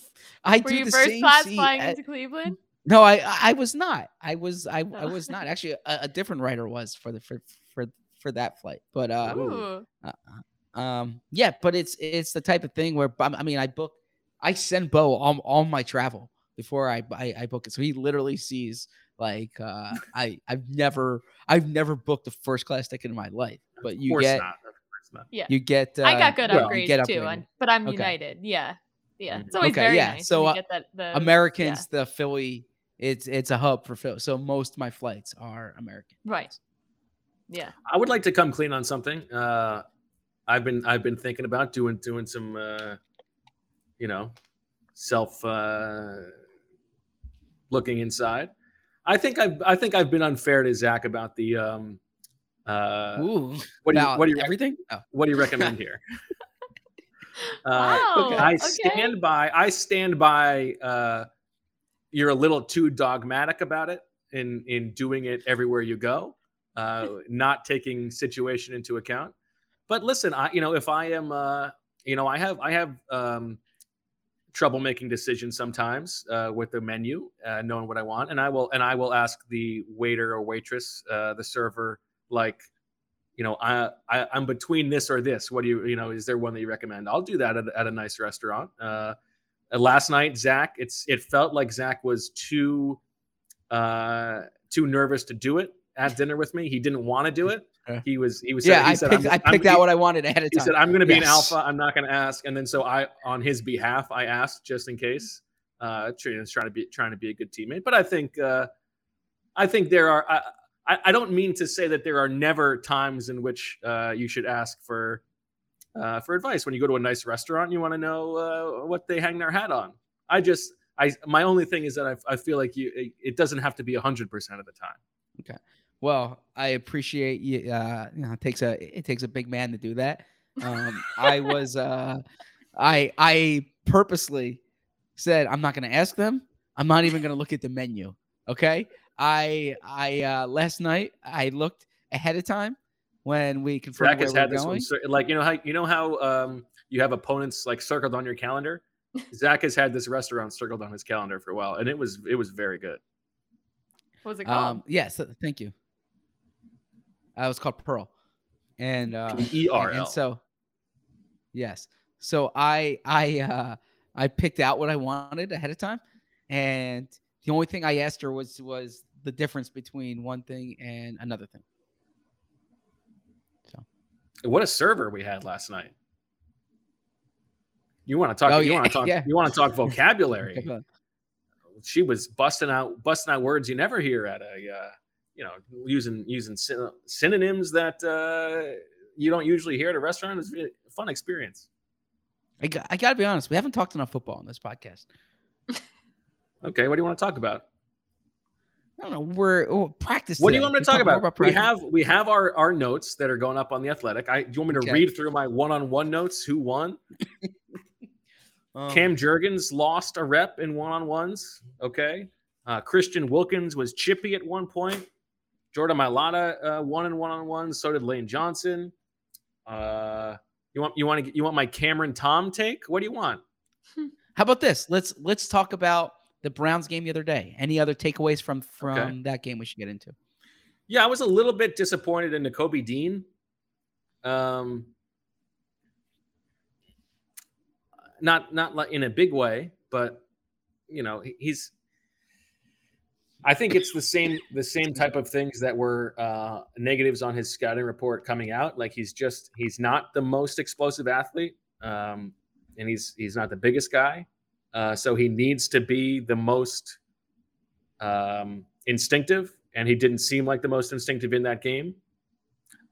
I Were do you the first same class seat flying at- into Cleveland? No, I I was not. I was I, I Oh. was not actually a, a different writer was for the for for for that flight. But uh, Ooh. um yeah, but it's it's the type of thing where I mean I book I send Bo all, all my travel before I, I I book it, so he literally sees like uh I I've never I've never booked a first class ticket in my life, but you get not. Not. Yeah. you get uh, I got good well, you upgrades get too, and, but I'm Okay. United. Yeah. Yeah. Mhm. It's always Okay, very yeah, nice. so, when uh, get that, the, Americans, the Philly, it's it's a hub for Philly. So most of my flights are American. Right. Yeah. I would like to come clean on something. Uh, I've been I've been thinking about doing doing some uh, you know self uh, looking inside. I think I've I think I've been unfair to Zach about the um, uh, Ooh, what do you what do you everything? Oh. what do you recommend here? Uh, Wow, I okay. stand by. I stand by. Uh, you're a little too dogmatic about it in in doing it everywhere you go, uh, not taking situation into account. But listen, I you know if I am uh, you know I have I have um, trouble making decisions sometimes uh, with the menu, uh, knowing what I want, and I will and I will ask the waiter or waitress, uh, the server, like you know, I, I I'm between this or this. What do you, you know, is there one that you recommend? I'll do that at, at a nice restaurant. Uh, uh, last night, Zach, it's it felt like Zach was too uh too nervous to do it at dinner with me. He didn't want to do it. He was he was Yeah, he I said, picked, I I'm- out what I wanted ahead of he time. He said, "I'm going to be an alpha. I'm not going to ask." And then so I, on his behalf, I asked just in case. Uh, trying to be trying to be a good teammate. But I think uh, I think there are. I, I, I don't mean to say that there are never times in which uh, you should ask for uh, for advice. When you go to a nice restaurant, you want to know uh, what they hang their hat on. I just I my only thing is that I, I feel like you it, it doesn't have to be hundred percent of the time. Okay. Well, I appreciate you. Uh, you know, it takes a it takes a big man to do that. Um, I was uh, I I purposely said I'm not going to ask them. I'm not even going to look at the menu. Okay. I I uh last night I looked ahead of time when we confirmed Zach where has we're had this one, going. cir- like you know how you know how um, you have opponents like circled on your calendar. Zach has had this restaurant circled on his calendar for a while, and it was it was very good. What was it called? Um, yes, thank you. Uh, it was called Pearl, and uh, and- E-R-L. And so, yes, so I I uh, I picked out what I wanted ahead of time, and the only thing I asked her was was the difference between one thing and another thing. So, what a server we had last night. You want to talk? Oh, you yeah, want to talk? yeah. You want to talk vocabulary? She was busting out busting out words you never hear at a uh, you know using using syn- synonyms that uh, you don't usually hear at a restaurant. It's a fun experience. I got, I got to be honest. We haven't talked enough football on this podcast. Okay, what do you want to talk about? I don't know. We're oh, practice. What do you want me to talk we more about? We have we have our our notes that are going up on the Athletic. I do you want me to Okay. read through my one on one notes? Who won? Um, Cam Jurgens lost a rep in one on ones. Okay. Uh, Christian Wilkins was chippy at one point. Jordan Mailata uh, won in one on ones. So did Lane Johnson. Uh, you want you want to you want my Cameron Tom take? What do you want? How about this? Let's let's talk about the Browns game the other day. Any other takeaways from from Okay. that game we should get into? Yeah, I was a little bit disappointed in Nakobe Dean. Um, not not like in a big way, but you know he's. I think it's the same the same type of things that were uh, negatives on his scouting report coming out. Like he's just he's not the most explosive athlete, um, and he's he's not the biggest guy, uh, so he needs to be the most um, instinctive, and he didn't seem like the most instinctive in that game.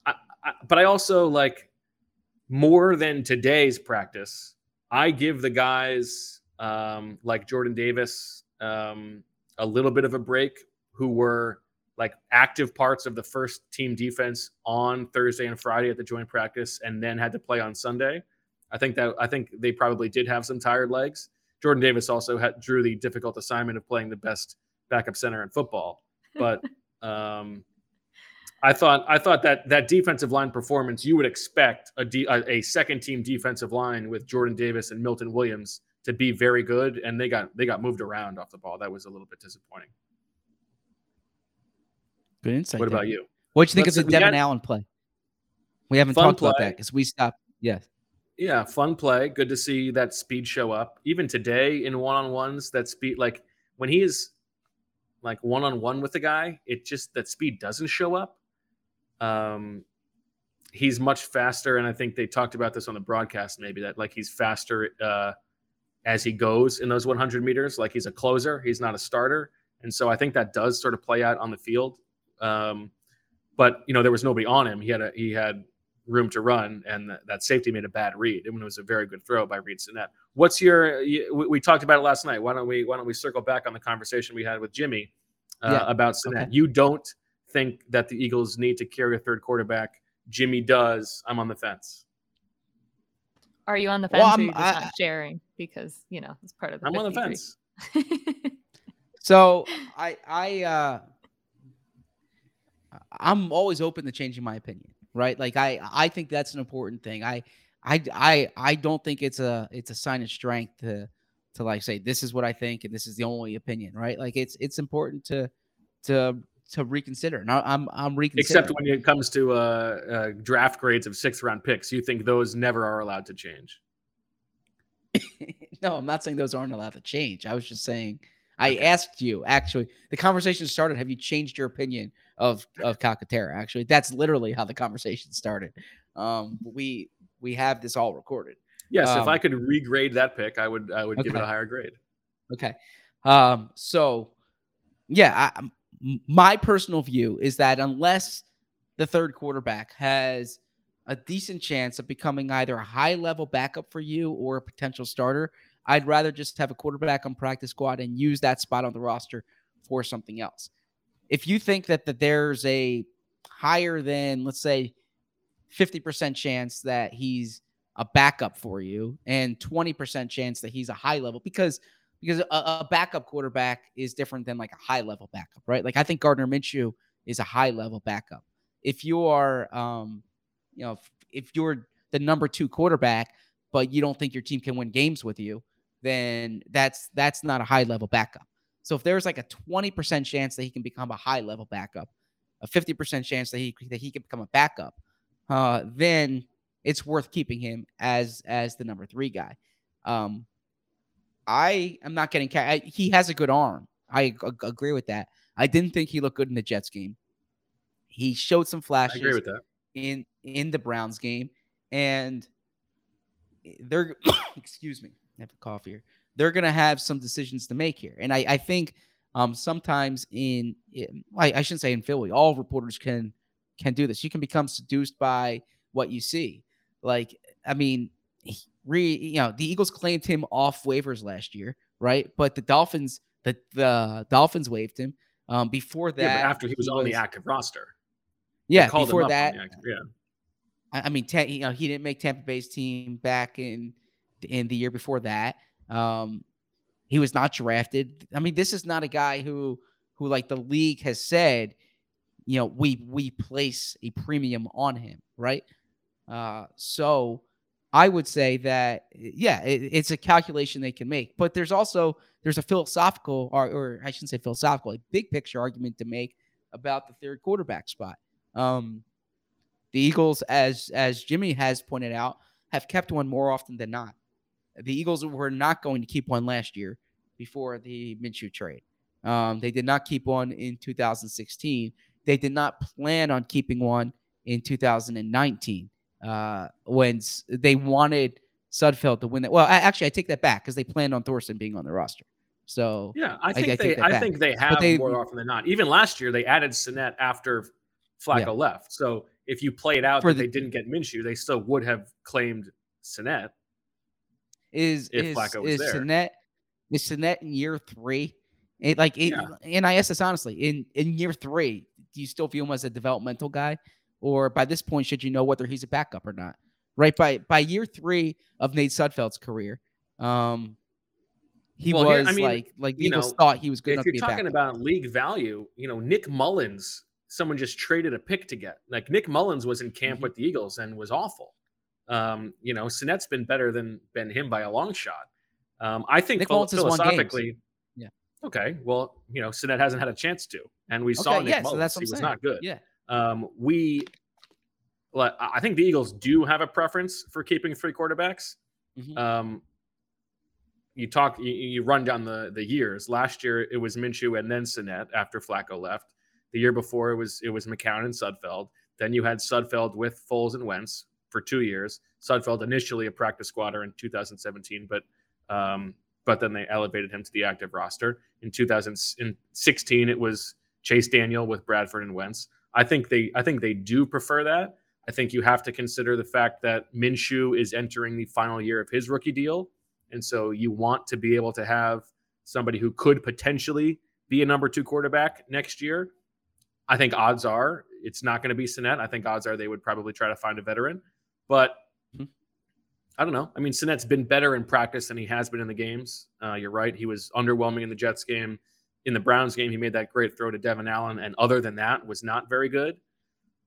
I, I, but I also like more than today's practice. I give the guys um, like Jordan Davis um, a little bit of a break, who were like active parts of the first team defense on Thursday and Friday at the joint practice, and then had to play on Sunday. I think that I think they probably did have some tired legs. Jordan Davis also had, drew the difficult assignment of playing the best backup center in football, but um, I thought I thought that that defensive line performance you would expect a, de- a, a second team defensive line with Jordan Davis and Milton Williams to be very good, and they got they got moved around off the ball. That was a little bit disappointing. Good insight. What there. about you? What do you think Let's- of the Devin got- Allen play? We haven't Fun talked about that because we stopped. Yes. Yeah, fun play. Good to see that speed show up. Even today in one on ones, that speed like when he is like one on one with a guy, it just that speed doesn't show up. Um, he's much faster, and I think they talked about this on the broadcast. Maybe that like he's faster uh, as he goes in those 100 meters. Like he's a closer, he's not a starter, and so I think that does sort of play out on the field. Um, but you know there was nobody on him. He had a he had room to run, and th- that safety made a bad read. It was a very good throw by Reid Sinnett. What's your? you- We, we talked about it last night. Why don't we? Why don't we circle back on the conversation we had with Jimmy uh, Yeah, about Sinnett? okay. You don't think that the Eagles need to carry a third quarterback. Jimmy does. I'm on the fence. Are you on the fence Well, or you I'm- just I- not sharing because you know it's part of the I'm on the fence. So I I uh I'm always open to changing my opinion, right? Like I I think that's an important thing. I I I I don't think it's a it's a sign of strength to to like say this is what I think and this is the only opinion, right? Like it's it's important to to to reconsider. And I- I'm I'm reconsidering. Except when it comes to uh, uh, draft grades of sixth round picks, you think those never are allowed to change. no, I'm not saying those aren't allowed to change. I was just saying I asked you actually. The conversation started. Have you changed your opinion of of Calcaterra? Actually, that's literally how the conversation started. Um, we we have this all recorded. Yes, if Um, I could regrade that pick, I would. I would give it a higher grade. Okay. Um, so yeah, I, my personal view is that unless the third quarterback has a decent chance of becoming either a high level backup for you or a potential starter, I'd rather just have a quarterback on practice squad and use that spot on the roster for something else. If you think that, that there's a higher than, let's say, 50% chance that he's a backup for you and 20% chance that he's a high level, because because a, a backup quarterback is different than like a high level backup, right? Like I think Gardner Minshew is a high level backup. If you are, um, you know, if, if you're the number two quarterback, but you don't think your team can win games with you, then that's that's not a high level backup. So if there's like a 20% chance that he can become a high level backup, a 50% chance that he that he can become a backup, uh, then it's worth keeping him as as the number three guy. Um, I am not getting. Ca- I, he has a good arm. I agree with that. I didn't think he looked good in the Jets game. He showed some I flashes agree with that. in in the Browns game, and they're excuse me, I have a cough here. They're gonna have some decisions to make here, and I I think um sometimes in, in I, I shouldn't say in Philly, all reporters can can do this. You can become seduced by what you see. Like I mean, he- re you know the Eagles claimed him off waivers last year, right? But the Dolphins the the Dolphins waived him. Um, before that, Yeah, but after he was on the active roster. Yeah, before that, active- yeah. I I mean, Ta- you know, he didn't make Tampa Bay's team back in in the year before that. Um, he was not drafted. I mean, this is not a guy who who like the league has said, you know, we we place a premium on him, right? Uh, so I would say that yeah, it, it's a calculation they can make, but there's also there's a philosophical or, or I shouldn't say philosophical, a big picture argument to make about the third quarterback spot. Um, the Eagles, as as Jimmy has pointed out, have kept one more often than not. The Eagles were not going to keep one last year before the Minshew trade. Um, they did not keep one in 2016. They did not plan on keeping one in 2019 uh, when s- they wanted Sudfeld to win that. Well, I, actually, I take that back because they planned on Thorson being on the roster. So Yeah, I I think take they. that I back. think they have they- more often than not. Even last year, they added Sinnett after Flacco Yeah. left. So if you played out For that the- they didn't get Minshew, they still would have claimed Sinnett. Is if is Flacco was is there. Sinnett is Sinnett in year three? It, like it, Yeah. and I ask this honestly, in in year three, do you still view him as a developmental guy, or by this point should you know whether he's a backup or not? Right by by year three of Nate Sudfeld's career, um, he Well, here- was I mean, like like the you Eagles know, thought he was good If enough you're to be talking about league value, you know Nick Mullens, someone just traded a pick to get. Like Nick Mullens was in camp Mhm. with the Eagles and was awful. Um, you know, Sinnett's been better than been him by a long shot. Um, I think Nick philo- Mullens has won games. philosophically, Yeah. Okay, well, you know, Sinnett hasn't had a chance to, and we saw Okay, Nick yeah, so Mullens. that's what he was not good. Yeah. Um, we, I think the Eagles do have a preference for keeping three quarterbacks. Mhm. Um, you talk, you, you run down the the years. Last year it was Minshew and then Sinnett after Flacco left. The year before it was it was McCown and Sudfeld. Then you had Sudfeld with Foles and Wentz for two years. Sudfeld initially a practice squatter in 2017, but um, but then they elevated him to the active roster. In 2016, it was Chase Daniel with Bradford and Wentz. I think they I think they do prefer that. I think you have to consider the fact that Minshew is entering the final year of his rookie deal, and so you want to be able to have somebody who could potentially be a number two quarterback next year. I think odds are it's not going to be Sinnett. I think odds are they would probably try to find a veteran, but Mhm. I don't know. I mean, Sinnett's been better in practice than he has been in the games. Uh, you're right; he was underwhelming in the Jets game. In the Browns game, he made that great throw to Devin Allen, and other than that, was not very good.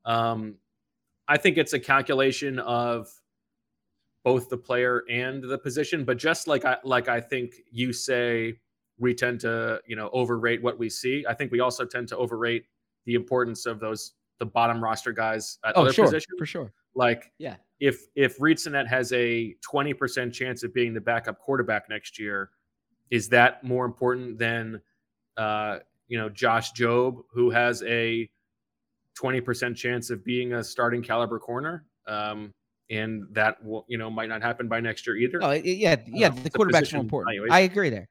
Um, I think it's a calculation of both the player and the position, but just like I like I think you say we tend to, you know, overrate what we see. I think we also tend to overrate the importance of those the bottom roster guys at Oh, other sure, positions. for sure. Like Yeah. if if Reid Sinnett has a 20% chance of being the backup quarterback next year, is that more important than uh, you know, Josh Jobe, who has a 20% chance of being a starting caliber corner? Um, and that will, you know, might not happen by next year either. Oh, yeah, yeah. The quarterback's are important. evaluation. I agree there.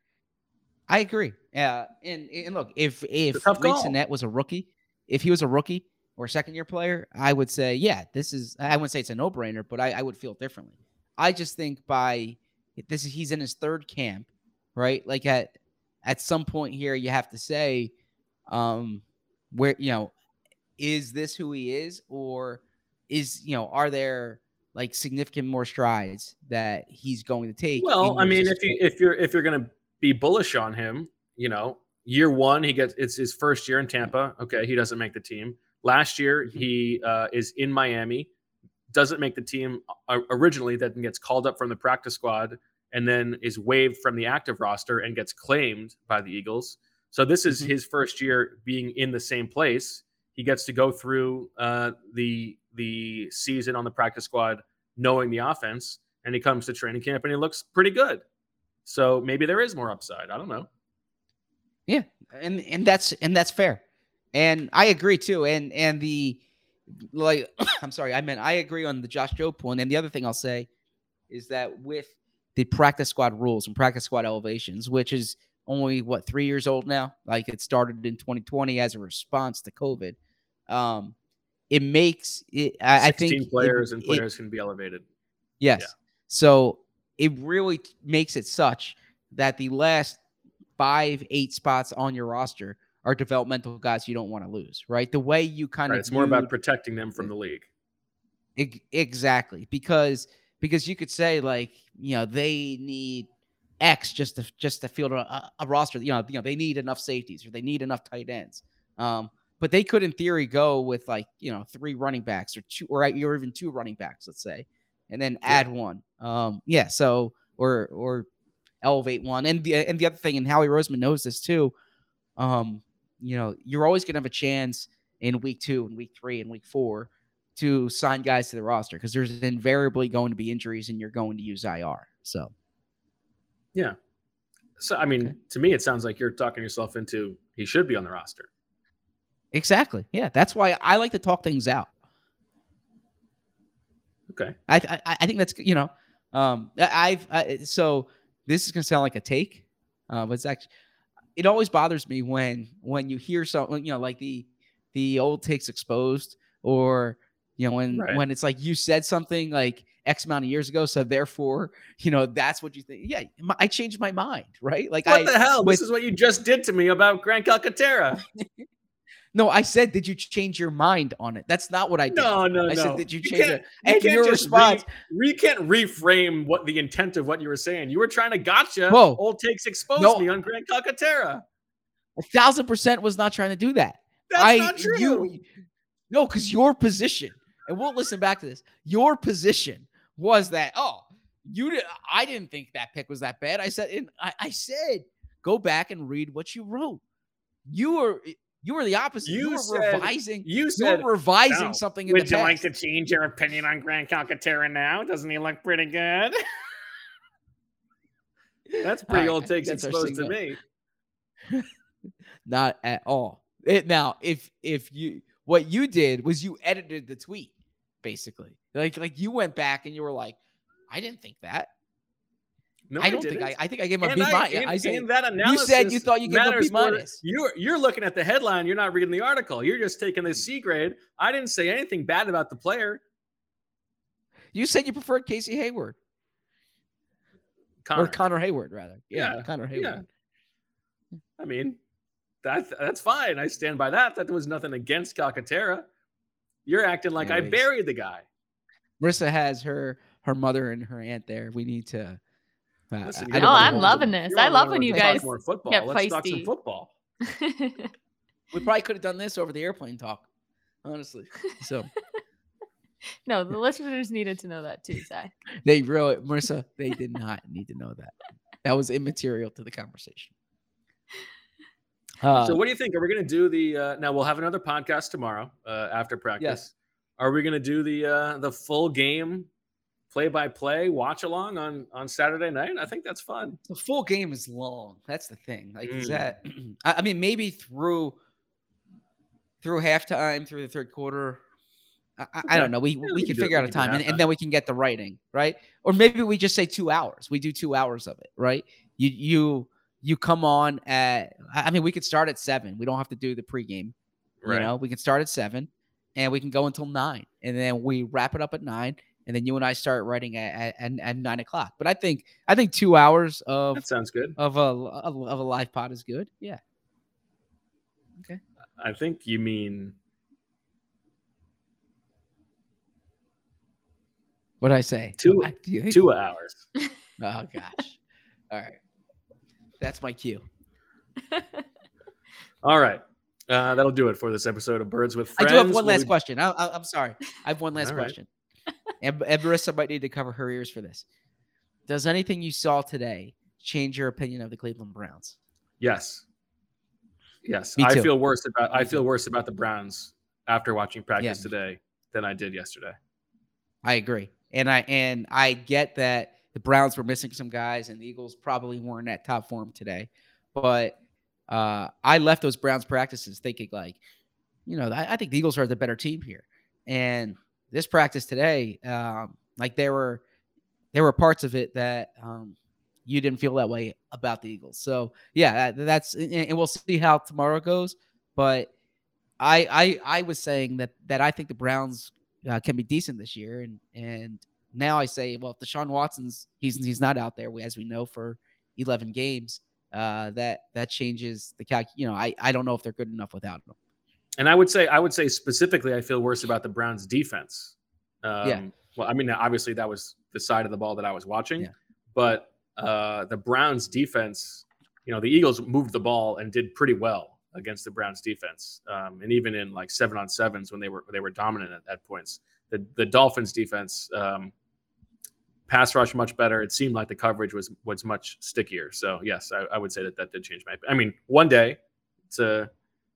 I agree. Yeah, and and look, if if Reid. Sinnett was a rookie, if he was a rookie or second year player, I would say, yeah, this is. I wouldn't say it's a no brainer, but I, I would feel differently. I just think by this is he's in his third camp, right? Like at at some point here, you have to say, um, where you know, is this who he is, or is you know, are there like significant more strides that he's going to take? Well, I mean, if you if you're if you're going to be bullish on him. You know, year one, he gets it's his first year in Tampa. Okay, he doesn't make the team. Last year, he uh, is in Miami, doesn't make the team uh, originally, then gets called up from the practice squad, and then is waived from the active roster and gets claimed by the Eagles. So this is Mhm. his first year being in the same place. He gets to go through uh, the the season on the practice squad, knowing the offense, and he comes to training camp and he looks pretty good. So maybe there is more upside. I don't know. Yeah, and and that's and that's fair, and I agree too. And and the like, I'm sorry, I meant I agree on the Josh Jobe point. And the other thing I'll say is that with the practice squad rules and practice squad elevations, which is only what three years old now, like it started in 2020 as a response to COVID. Um, it makes it. I, I think 16 it- players and it- players can be elevated. Yes. So it really makes it such that the last five, eight spots on your roster are developmental guys you don't want to lose, right? The way you kind Right, of it's more about protecting them from the league. Exactly because because you could say like you know they need X just to just to field a, a- roster. You know, you know they need enough safeties or they need enough tight ends. Um, but they could in theory go with like you know three running backs or two or or even two running backs, let's say, and then add one. Um, yeah. So or or elevate one. And the and the other thing, and Howie Roseman knows this too. Um, you know, you're always gonna have a chance in week two and week three and week four to sign guys to the roster because there's invariably going to be injuries and you're going to use IR. So Yeah. So I mean, to me, it sounds like you're talking yourself into he should be on the roster. exactly, yeah, that's why I like to talk things out. Okay. I I, I think that's you know, um, I- I've I, so this is gonna sound like a take, uh, but it's actually it always bothers me when when you hear something you know like the the old takes exposed or you know when Right. when it's like you said something like X amount of years ago, so therefore you know that's what you think. Yeah, my- I changed my mind, right? Like What I the hell? with- this is what you just did to me about Grant Calcaterra. no, I said, did you change your mind on it? That's not what I did. No, no, I no. said, did you You change it? you And your response, re- you can't reframe what the intent of what you were saying. You were trying to gotcha. Whoa. Old takes exposed No. me on Grant Calcaterra. a thousand percent was not trying to do that. That's I, not true. You, no, because your position, and we'll listen back to this. Your position was that oh, you did. I didn't think that pick was that bad. I said, and I, I said, go back and read what you wrote. You were you were the opposite. You, You were said- revising. you You said, were revising "No. something in Would you past. like to change your opinion on Grant Calcaterra now? Doesn't he look pretty good? That's pretty All old right, takes exposed to me. Not at all. It, now, if if you what you did was you edited the tweet, basically. Like like you went back and you were like, I didn't think that. No, I don't think. I, I think I gave him a And B I- minus. and- I said and that analysis, you said you thought you gave him a B minus. You're you're looking at the headline. You're not reading the article. You're just taking the C grade. I didn't say anything bad about the player. You said you preferred Casey Hayward Connor. or Connor Heyward rather. Yeah, Yeah, Connor Heyward. I mean, that that's fine. I stand by that. That was nothing against Calcaterra. You're acting like I buried the guy. Marissa has her her mother and her aunt there. We need to. Listen, I you're don't the Oh, one wanna I'm loving them. this. I love when you wants talk guys more football. get Let's talk some feisty. football. We probably could have done this over the airplane talk, honestly. So no, the listeners needed to know that too, Zach. they really, Marissa, they did not need to know that. That was immaterial to the conversation. Uh, so, what do you think? Are we going to do the? Uh, now we'll have another podcast tomorrow uh, after practice. Yes. Are we going to do the uh, the full game, play by play, watch along on on Saturday night? I think that's fun. the full game is long. That's the thing. Like, is Mm. that? I, mean, maybe through through halftime, through the third quarter. I, I- I don't know. We Yeah, we, we can can do it. figure out a time, and, and then we can get the writing right. Or maybe we just say two hours. We do two hours of it, right? You you you come on at. I I mean, we could start at seven. We don't have to do the pregame. Right. You know, we can start at seven, and we can go until nine, and then we wrap it up at nine, and then you and I start writing at at, at nine o'clock. But I think I think two hours of That sounds good. of a of a live pod is good. Yeah. Okay. I think you mean What did I say? Two- I- you two hours. Oh gosh. All right. That's my cue. All right. Uh, that'll do it for this episode of Birds with Friends. I do have one last be- question. I, I, I'm sorry. I have one last All right. question. And, Marissa might need to cover her ears for this. Does anything you saw today change your opinion of the Cleveland Browns? Yes. Yes. I feel worse about I feel worse about the Browns after watching practice Yeah. today than I did yesterday. I agree, and I and I get that the Browns were missing some guys, and the Eagles probably weren't at top form today. But uh, I left those Browns practices thinking like, you know, I, I think the Eagles are the better team here. And this practice today, um, like there were there were parts of it that um, you didn't feel that way about the Eagles. So yeah, that, that's and we'll see how tomorrow goes. But I I I was saying that that I think the Browns uh, can be decent this year, and and now I say, well, if Deshaun Watson's he's he's not out there as we know for eleven games, uh, that that changes the calc. You know, I I don't know if they're good enough without him. And I would say I would say specifically I feel worse about the Browns defense. Um, Yeah. Well, I mean, obviously that was the side of the ball that I was watching, Yeah. but uh, the Browns defense, you know, the Eagles moved the ball and did pretty well against the Browns defense, um, and even in like seven on sevens when they were they were dominant at, at points. The the Dolphins defense um, pass rush much better. It seemed like the coverage was was much stickier. So yes, I, I would say that that did change my. I mean, one day it's a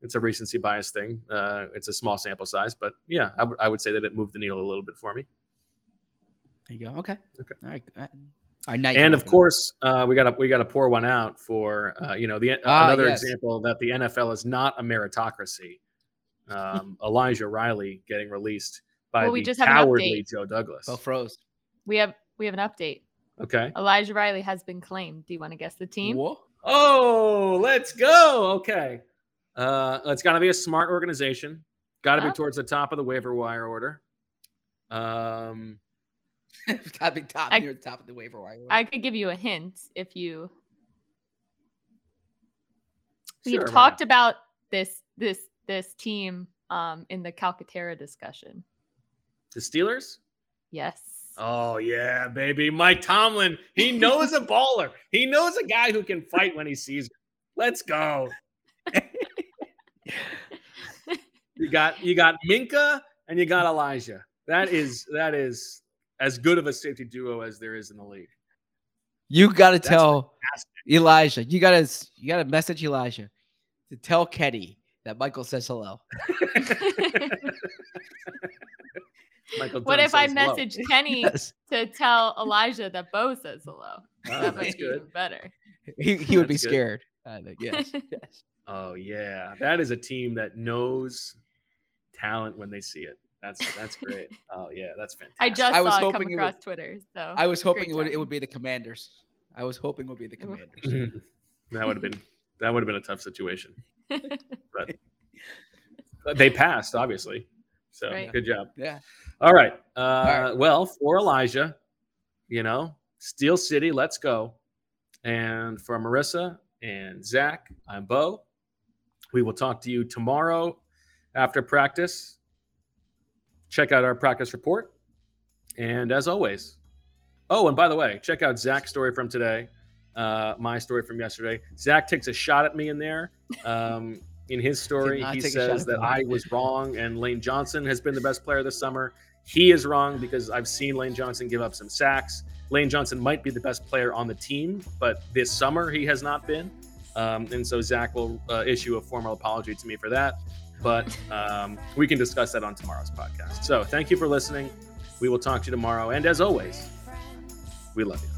it's a recency bias thing. Uh, it's a small sample size, but yeah, I would- say that it moved the needle a little bit for me. There you go. Okay. Okay. All right. All right now And of course, uh, we got to we got to pour one out for uh, you know the Ah, another yes. example that the NFL is not a meritocracy. Um, Elijah Riley getting released by Well, we the just have an cowardly. Joe Douglas. Bo froze. We have we have an update. Okay. Elijah Riley has been claimed. Do you want to guess the team? Whoa. Oh, let's go. Okay. Uh, it's got to be a smart organization. Got to be Oh. towards the top of the waiver wire order. Um, top, top I- near the top of the waiver wire. I could give you a hint if you. We've sure, talked not? about this this this team um, in the Calcaterra discussion. the Steelers. Yes. Oh yeah, baby, Mike Tomlin. He knows a baller. He knows a guy who can fight when he sees. One. Let's go. You got you got Minkah and you got Elijah. That is that is as good of a safety duo as there is in the league. You got to tell fantastic. Elijah. You got to you got to message Elijah to tell Kenny that Michael says hello. Michael what if I says hello. message Kenny Yes. to tell Elijah that Bo says hello? Oh, that that's might be good. even better. He he would be That's good. scared. I think, yes. yes. Oh yeah, that is a team that knows talent when they see it. That's that's great. Oh yeah, that's fantastic. I just I was saw it come hoping it would- Twitter. So I was hoping it would it would be the Commanders. I was hoping it would be the Commanders. that would have been that would have been a tough situation. But but they passed, obviously. So Right. good job. Yeah. All right. Uh, right. Well, for Elijah, you know, Steel City, let's go. And for Marissa and Zach, I'm Bo. We will talk to you tomorrow after practice. Check out our practice report. And as always, oh, and by the way, check out Zach's story from today, uh, my story from yesterday. Zach takes a shot at me in there. Um, in his story, he take a shot says that. I was wrong and Lane Johnson has been the best player this summer. He is wrong because I've seen Lane Johnson give up some sacks. Lane Johnson might be the best player on the team, but this summer he has not been. Um, and so Zach will uh, issue a formal apology to me for that. But um, we can discuss that on tomorrow's podcast. So thank you for listening. We will talk to you tomorrow. And as always, we love you.